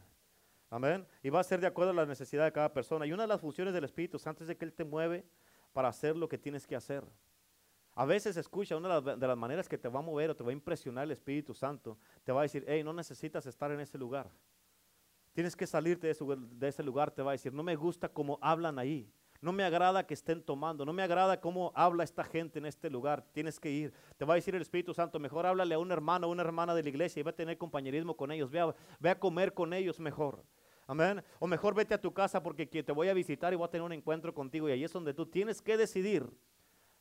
Amén. Y va a ser de acuerdo a la necesidad de cada persona. Y una de las funciones del Espíritu Santo es de que Él te mueve para hacer lo que tienes que hacer. A veces escucha, una de las, maneras que te va a mover o te va a impresionar el Espíritu Santo, te va a decir, hey, no necesitas estar en ese lugar. Tienes que salirte de ese, de ese lugar, te va a decir, no me gusta cómo hablan ahí. No me agrada que estén tomando, no me agrada cómo habla esta gente en este lugar. Tienes que ir. Te va a decir el Espíritu Santo, mejor háblale a un hermano o una hermana de la iglesia y va a tener compañerismo con ellos. Ve a, ve a comer con ellos mejor. Amén. O mejor vete a tu casa porque que te voy a visitar y voy a tener un encuentro contigo. Y ahí es donde tú tienes que decidir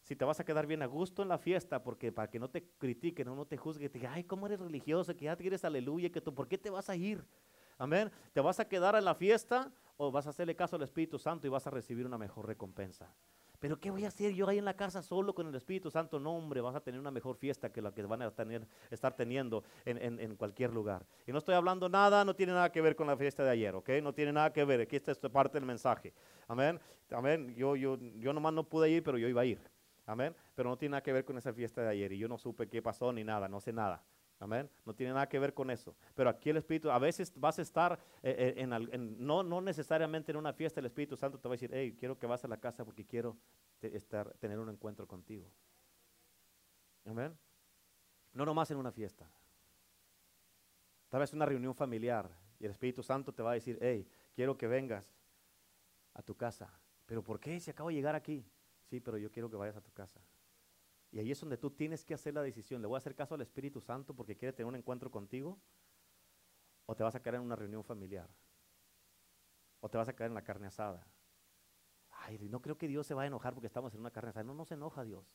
si te vas a quedar bien a gusto en la fiesta, porque para que no te critiquen o no te juzguen, te digan, ay, ¿cómo eres religioso? Que ya quieres aleluya, que tú, ¿por qué te vas a ir? Amén. ¿Te vas a quedar en la fiesta o vas a hacerle caso al Espíritu Santo y vas a recibir una mejor recompensa? Pero ¿qué voy a hacer yo ahí en la casa solo con el Espíritu Santo? No, hombre, vas a tener una mejor fiesta que la que van a tener, estar teniendo en, en- en cualquier lugar. Y no estoy hablando nada, no tiene nada que ver con la fiesta de ayer, ¿ok? No tiene nada que ver, aquí está esta parte del mensaje. Amén. Amén. Yo, yo, yo nomás no pude ir, pero yo iba a ir. Amén. Pero no tiene nada que ver con esa fiesta de ayer. Y yo no supe qué pasó ni nada, no sé nada. Amén. No tiene nada que ver con eso. Pero aquí el Espíritu, a veces vas a estar, eh, eh, en, en- no, no necesariamente en una fiesta, el Espíritu Santo te va a decir, hey, quiero que vas a la casa porque quiero estar, tener un encuentro contigo. Amén. No nomás en una fiesta. Tal vez una reunión familiar y el Espíritu Santo te va a decir, hey, quiero que vengas a tu casa. ¿Pero por qué? Si acabo de llegar aquí. Sí, pero yo quiero que vayas a tu casa. Y ahí es donde tú tienes que hacer la decisión. ¿Le voy a hacer caso al Espíritu Santo porque quiere tener un encuentro contigo? ¿O te vas a quedar en una reunión familiar? ¿O te vas a quedar en la carne asada? Ay, no creo que Dios se va a enojar porque estamos en una carne asada. No, no se enoja Dios.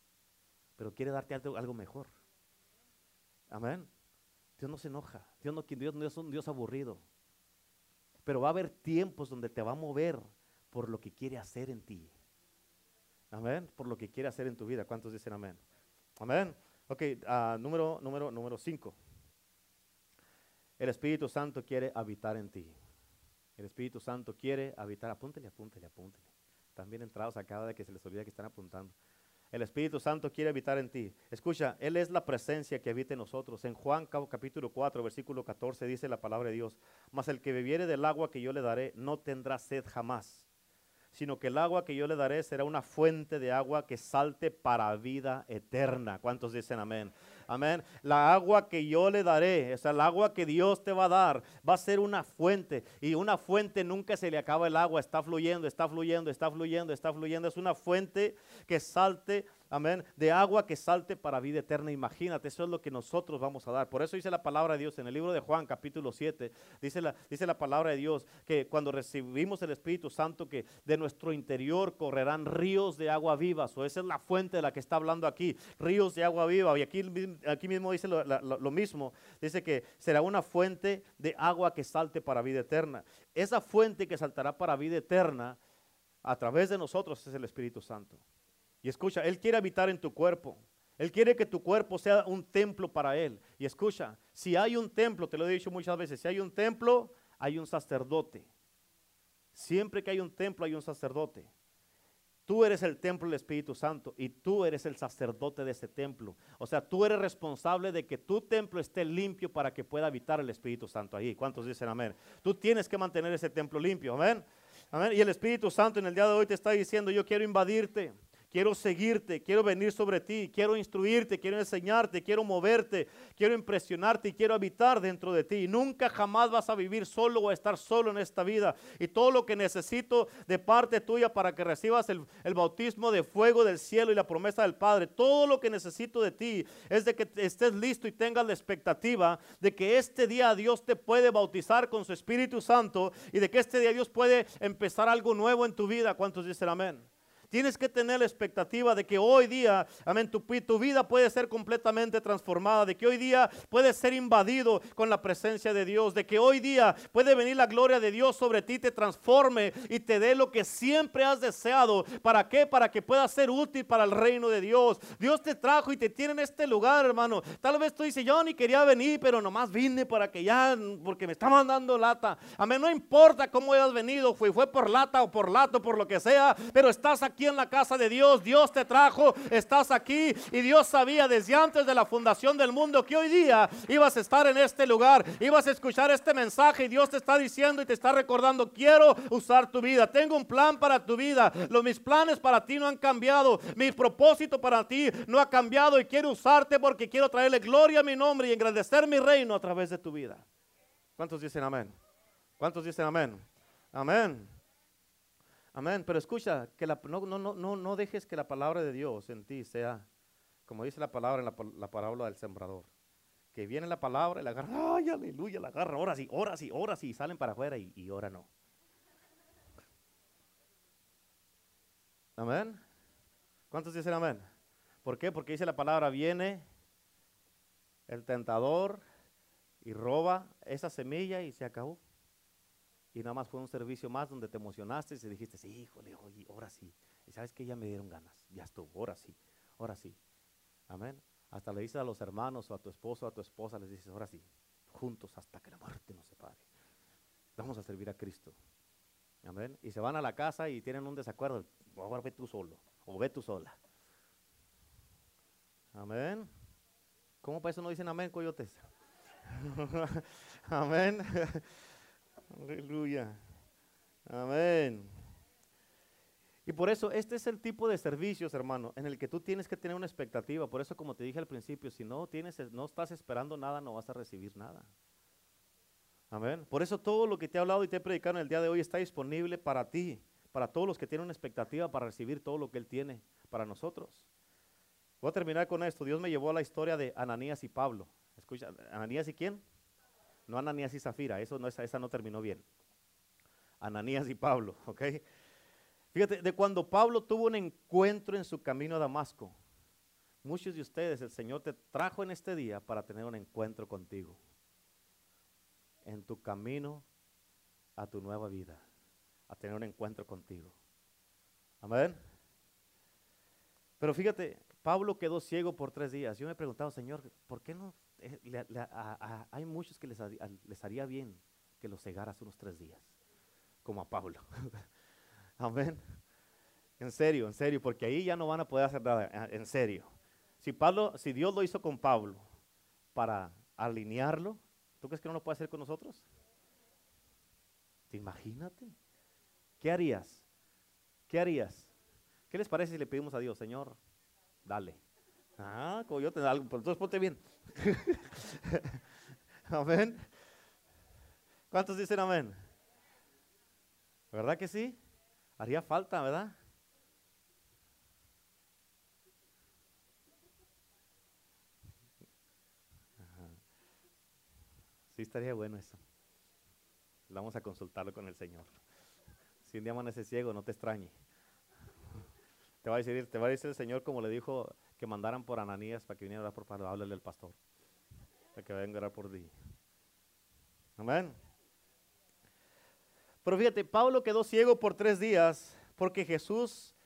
Pero quiere darte algo, algo mejor. Amén. Dios no se enoja. Dios no, Dios no es un Dios aburrido. Pero va a haber tiempos donde te va a mover por lo que quiere hacer en ti. Amén. Por lo que quiere hacer en tu vida. ¿Cuántos dicen amén? Amén. Ok, ah, número, número, número cinco. El Espíritu Santo quiere habitar en ti. El Espíritu Santo quiere habitar. Apúntele, apúntele, apúntele. Bien entrados a cada vez que se les olvida que están apuntando. El Espíritu Santo quiere habitar en ti. Escucha, Él es la presencia que habita en nosotros. En Juan cap- capítulo 4, versículo 14 dice la palabra de Dios, mas el que bebiere del agua que yo le daré no tendrá sed jamás, sino que el agua que yo le daré será una fuente de agua que salte para vida eterna. ¿Cuántos dicen amén? Amén. La agua que yo le daré, o sea, el agua que Dios te va a dar, va a ser una fuente. Y una fuente nunca se le acaba el agua, está fluyendo, está fluyendo, está fluyendo, está fluyendo. Es una fuente que salte amén, de agua que salte para vida eterna. Imagínate, eso es lo que nosotros vamos a dar. Por eso dice la palabra de Dios en el libro de Juan, capítulo 7, dice la, dice la palabra de Dios que cuando recibimos el Espíritu Santo, que de nuestro interior correrán ríos de agua vivas, o esa es la fuente de la que está hablando aquí, ríos de agua viva. Y aquí, aquí mismo dice lo, lo mismo, dice que será una fuente de agua que salte para vida eterna. Esa fuente que saltará para vida eterna a través de nosotros es el Espíritu Santo. Y escucha, Él quiere habitar en tu cuerpo. Él quiere que tu cuerpo sea un templo para Él. Y escucha, si hay un templo, te lo he dicho muchas veces, si hay un templo, hay un sacerdote. Siempre que hay un templo, hay un sacerdote. Tú eres el templo del Espíritu Santo y tú eres el sacerdote de ese templo. O sea, tú eres responsable de que tu templo esté limpio para que pueda habitar el Espíritu Santo ahí. ¿Cuántos dicen amén? Tú tienes que mantener ese templo limpio, amén. Amén. Y el Espíritu Santo en el día de hoy te está diciendo, yo quiero invadirte quiero seguirte, quiero venir sobre ti, quiero instruirte, quiero enseñarte, quiero moverte, quiero impresionarte y quiero habitar dentro de ti. nunca jamás vas a vivir solo o a estar solo en esta vida. Y todo lo que necesito de parte tuya para que recibas el, el bautismo de fuego del cielo y la promesa del Padre, todo lo que necesito de ti es de que estés listo y tengas la expectativa de que este día Dios te puede bautizar con su Espíritu Santo y de que este día Dios puede empezar algo nuevo en tu vida. ¿Cuántos dicen amén? Tienes que tener la expectativa de que hoy día, amén, tu, vida puede ser completamente transformada, de que hoy día puede ser invadido con la presencia de Dios, de que hoy día puede venir la gloria de Dios sobre ti, te transforme y te dé lo que siempre has deseado. ¿Para qué? Para que pueda ser útil para el reino de Dios. Dios te trajo y te tiene en este lugar, hermano. Tal vez tú dices, yo ni quería venir, pero nomás vine para que ya, porque me está mandando lata. Amén, no importa cómo hayas venido, fue, fue por lata o por lato, por lo que sea, pero estás aquí en la casa de Dios, Dios te trajo, estás aquí y Dios sabía desde antes de la fundación del mundo que hoy día ibas a estar en este lugar, ibas a escuchar este mensaje y Dios te está diciendo y te está recordando, quiero usar tu vida, tengo un plan para tu vida, los, mis planes para ti no han cambiado, mi propósito para ti no ha cambiado y quiero usarte porque quiero traerle gloria a mi nombre y engrandecer mi reino a través de tu vida. ¿Cuántos dicen amén? ¿Cuántos dicen amén? Amén. Amén. Pero escucha, que la, no, no, no, no dejes que la palabra de Dios en ti sea, como dice la palabra en la, la parábola del sembrador. Que viene la palabra y la agarra, ay, aleluya, la agarra, ahora sí, ahora sí, ahora sí, y salen para afuera y, y ahora no. Amén. ¿Cuántos dicen amén? ¿Por qué? Porque dice la palabra, viene el tentador y roba esa semilla y se acabó y nada más fue un servicio más donde te emocionaste y dijiste, sí, híjole, oye, ahora sí. Y sabes que ya me dieron ganas, ya estuvo, ahora sí, ahora sí. Amén. Hasta le dices a los hermanos o a tu esposo o a tu esposa, les dices, ahora sí, juntos hasta que la muerte nos separe. Vamos a servir a Cristo. Amén. Y se van a la casa y tienen un desacuerdo. Ahora ve tú solo o ve tú sola. Amén. ¿Cómo para eso no dicen amén, coyotes? amén. Aleluya. Amén. Y por eso este es el tipo de servicios, hermano, en el que tú tienes que tener una expectativa. Por eso, como te dije al principio, si no tienes, no estás esperando nada, no vas a recibir nada. Amén. Por eso todo lo que te he hablado y te he predicado en el día de hoy está disponible para ti, para todos los que tienen una expectativa para recibir todo lo que Él tiene para nosotros. Voy a terminar con esto. Dios me llevó a la historia de Ananías y Pablo. Escucha, ¿Ananías y quién? No Ananías y Zafira, eso no, esa, esa no terminó bien. Ananías y Pablo, ¿ok? Fíjate, de cuando Pablo tuvo un encuentro en su camino a Damasco, muchos de ustedes, el Señor te trajo en este día para tener un encuentro contigo. En tu camino a tu nueva vida, a tener un encuentro contigo. Amén. Pero fíjate, Pablo quedó ciego por tres días. Yo me he preguntado, Señor, ¿por qué no hay muchos que les, les, haría bien que los cegaras unos tres días, como a Pablo. Amén. En serio, en serio, porque ahí ya no van a poder hacer nada, en serio. Si Pablo, si Dios lo hizo con Pablo para alinearlo, ¿tú crees que no lo puede hacer con nosotros? Imagínate. ¿Qué harías? ¿Qué harías? ¿Qué les parece si le pedimos a Dios, Señor, dale? Ah, coyote, algo, pero entonces ponte bien. amén. ¿Cuántos dicen amén? ¿Verdad que sí? Haría falta, ¿verdad? Sí, estaría bueno eso. Vamos a consultarlo con el Señor. Si un día amanece ciego, no te extrañe. Te va a decir, te va a decir el Señor como le dijo que mandaran por Ananías para que viniera a orar por Pablo. Háblale al pastor. Para que venga a orar por ti. Amén. Pero fíjate, Pablo quedó ciego por tres días porque Jesús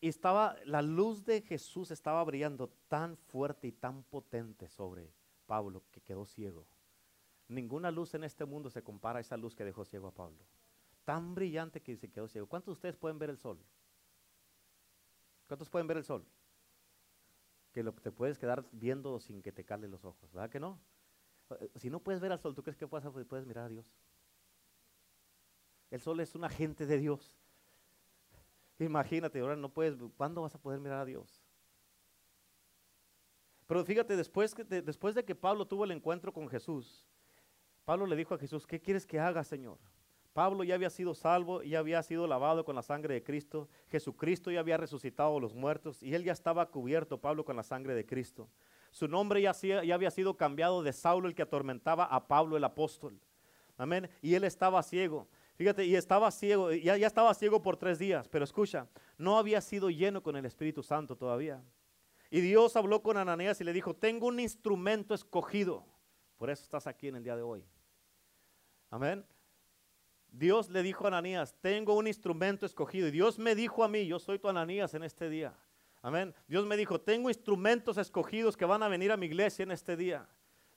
estaba, la luz de Jesús estaba brillando tan fuerte y tan potente sobre Pablo que quedó ciego. Ninguna luz en este mundo se compara a esa luz que dejó ciego a Pablo. Tan brillante que se quedó ciego. ¿Cuántos de ustedes pueden ver el sol? ¿Cuántos pueden ver el sol? Que lo, te puedes quedar viendo sin que te calen los ojos, ¿verdad que no? Eh, si no puedes ver al sol, ¿tú crees que puedes, puedes mirar a Dios? El sol es un agente de Dios. Imagínate, ahora no puedes, ¿cuándo vas a poder mirar a Dios? Pero fíjate, después, de, después de que Pablo tuvo el encuentro con Jesús, Pablo le dijo a Jesús, ¿qué quieres que haga, Señor? Pablo ya había sido salvo, ya había sido lavado con la sangre de Cristo, Jesucristo ya había resucitado a los muertos y él ya estaba cubierto, Pablo, con la sangre de Cristo. Su nombre ya, había sido cambiado de Saulo, el que atormentaba a Pablo el apóstol. Amén. Y él estaba ciego. Fíjate, y estaba ciego, ya estaba ciego por tres días, pero escucha, no había sido lleno con el Espíritu Santo todavía. Y Dios habló con Ananías y le dijo, tengo un instrumento escogido. Por eso estás aquí en el día de hoy. Amén. Dios le dijo a Ananías, tengo un instrumento escogido. Y Dios me dijo a mí, yo soy tu Ananías en este día. Amén. Dios me dijo, tengo instrumentos escogidos que van a venir a mi iglesia en este día.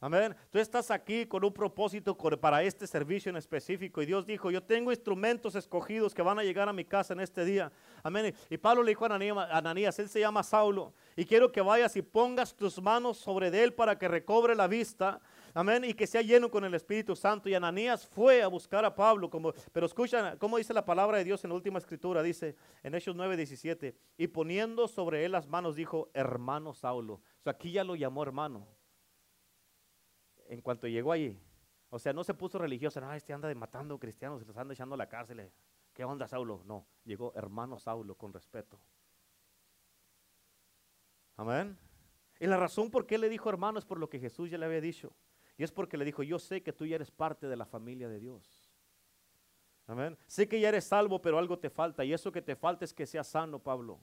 Amén. Tú estás aquí con un propósito para este servicio en específico. Y Dios dijo, yo tengo instrumentos escogidos que van a llegar a mi casa en este día. Amén. Y Pablo le dijo a Ananías, él se llama Saulo. Y quiero que vayas y pongas tus manos sobre él para que recobre la vista. Amén. Y que sea lleno con el Espíritu Santo. Y Ananías fue a buscar a Pablo. Como, pero escucha cómo dice la palabra de Dios en la última escritura. Dice en Hechos 9, 17. Y poniendo sobre él las manos dijo, hermano Saulo. O sea, aquí ya lo llamó hermano en cuanto llegó allí. O sea, no se puso religioso, no, este anda de matando cristianos, los anda echando a la cárcel. ¿Qué onda, Saulo? No, llegó hermano Saulo con respeto. Amén. Y la razón por qué le dijo hermano es por lo que Jesús ya le había dicho. Y es porque le dijo, yo sé que tú ya eres parte de la familia de Dios. Amén. Sé que ya eres salvo, pero algo te falta. Y eso que te falta es que seas sano, Pablo.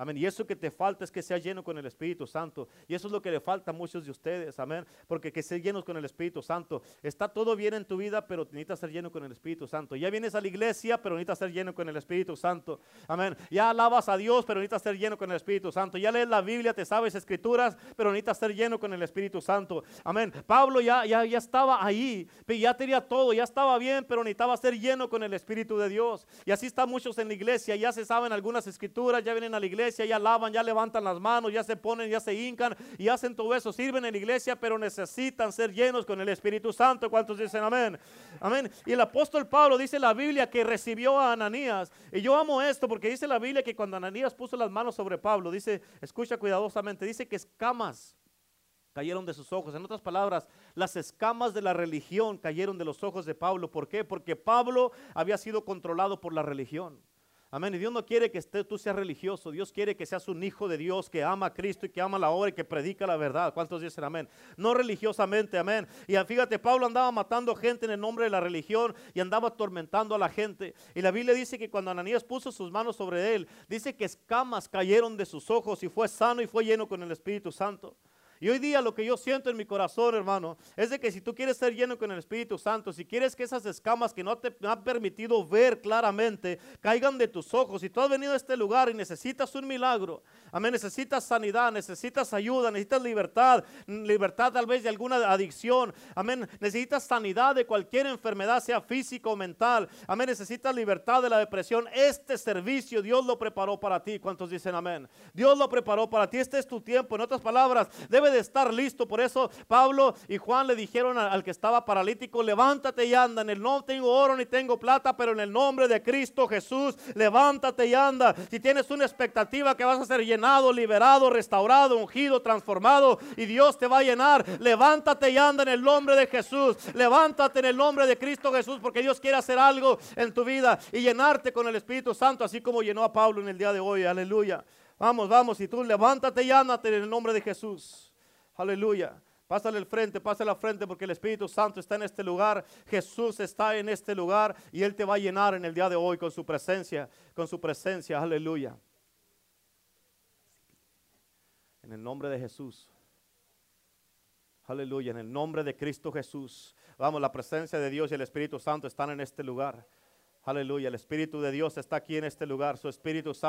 Amén. Y eso que te falta es que sea lleno con el Espíritu Santo. Y eso es lo que le falta a muchos de ustedes. Amén. Porque que sean llenos con el Espíritu Santo. Está todo bien en tu vida, pero necesitas ser lleno con el Espíritu Santo. Ya vienes a la iglesia, pero necesitas ser lleno con el Espíritu Santo. Amén. Ya alabas a Dios, pero necesitas ser lleno con el Espíritu Santo. Ya lees la Biblia, te sabes escrituras, pero necesitas ser lleno con el Espíritu Santo. Amén. Pablo ya, ya, ya estaba ahí, ya tenía todo, ya estaba bien, pero necesitaba ser lleno con el Espíritu de Dios. Y así están muchos en la iglesia, ya se saben algunas escrituras, ya vienen a la iglesia ya alaban, ya levantan las manos, ya se ponen, ya se hincan y hacen todo eso, sirven en la iglesia, pero necesitan ser llenos con el Espíritu Santo. ¿Cuántos dicen amén? Amén. Y el apóstol Pablo dice la Biblia que recibió a Ananías. Y yo amo esto porque dice la Biblia que cuando Ananías puso las manos sobre Pablo, dice, escucha cuidadosamente, dice que escamas cayeron de sus ojos. En otras palabras, las escamas de la religión cayeron de los ojos de Pablo. ¿Por qué? Porque Pablo había sido controlado por la religión. Amén. Y Dios no quiere que tú seas religioso. Dios quiere que seas un hijo de Dios que ama a Cristo y que ama la obra y que predica la verdad. ¿Cuántos dicen amén? No religiosamente, amén. Y fíjate, Pablo andaba matando gente en el nombre de la religión y andaba atormentando a la gente. Y la Biblia dice que cuando Ananías puso sus manos sobre él, dice que escamas cayeron de sus ojos y fue sano y fue lleno con el Espíritu Santo. Y hoy día lo que yo siento en mi corazón, hermano, es de que si tú quieres ser lleno con el Espíritu Santo, si quieres que esas escamas que no te han permitido ver claramente caigan de tus ojos, si tú has venido a este lugar y necesitas un milagro, amén, necesitas sanidad, necesitas ayuda, necesitas libertad, libertad tal vez de alguna adicción, amén, necesitas sanidad de cualquier enfermedad, sea física o mental, amén, necesitas libertad de la depresión, este servicio Dios lo preparó para ti. ¿Cuántos dicen amén? Dios lo preparó para ti, este es tu tiempo. En otras palabras, debe de estar listo. Por eso Pablo y Juan le dijeron al, que estaba paralítico, levántate y anda. En el no tengo oro ni tengo plata, pero en el nombre de Cristo Jesús, levántate y anda. Si tienes una expectativa que vas a ser llenado, liberado, restaurado, ungido, transformado y Dios te va a llenar, levántate y anda en el nombre de Jesús. Levántate en el nombre de Cristo Jesús porque Dios quiere hacer algo en tu vida y llenarte con el Espíritu Santo, así como llenó a Pablo en el día de hoy. Aleluya. Vamos, vamos, y tú levántate y ándate en el nombre de Jesús. Aleluya. Pásale al frente, pásale al frente porque el Espíritu Santo está en este lugar. Jesús está en este lugar y Él te va a llenar en el día de hoy con su presencia, con su presencia. Aleluya. En el nombre de Jesús. Aleluya, en el nombre de Cristo Jesús. Vamos, la presencia de Dios y el Espíritu Santo están en este lugar. Aleluya, el Espíritu de Dios está aquí en este lugar. Su Espíritu Santo.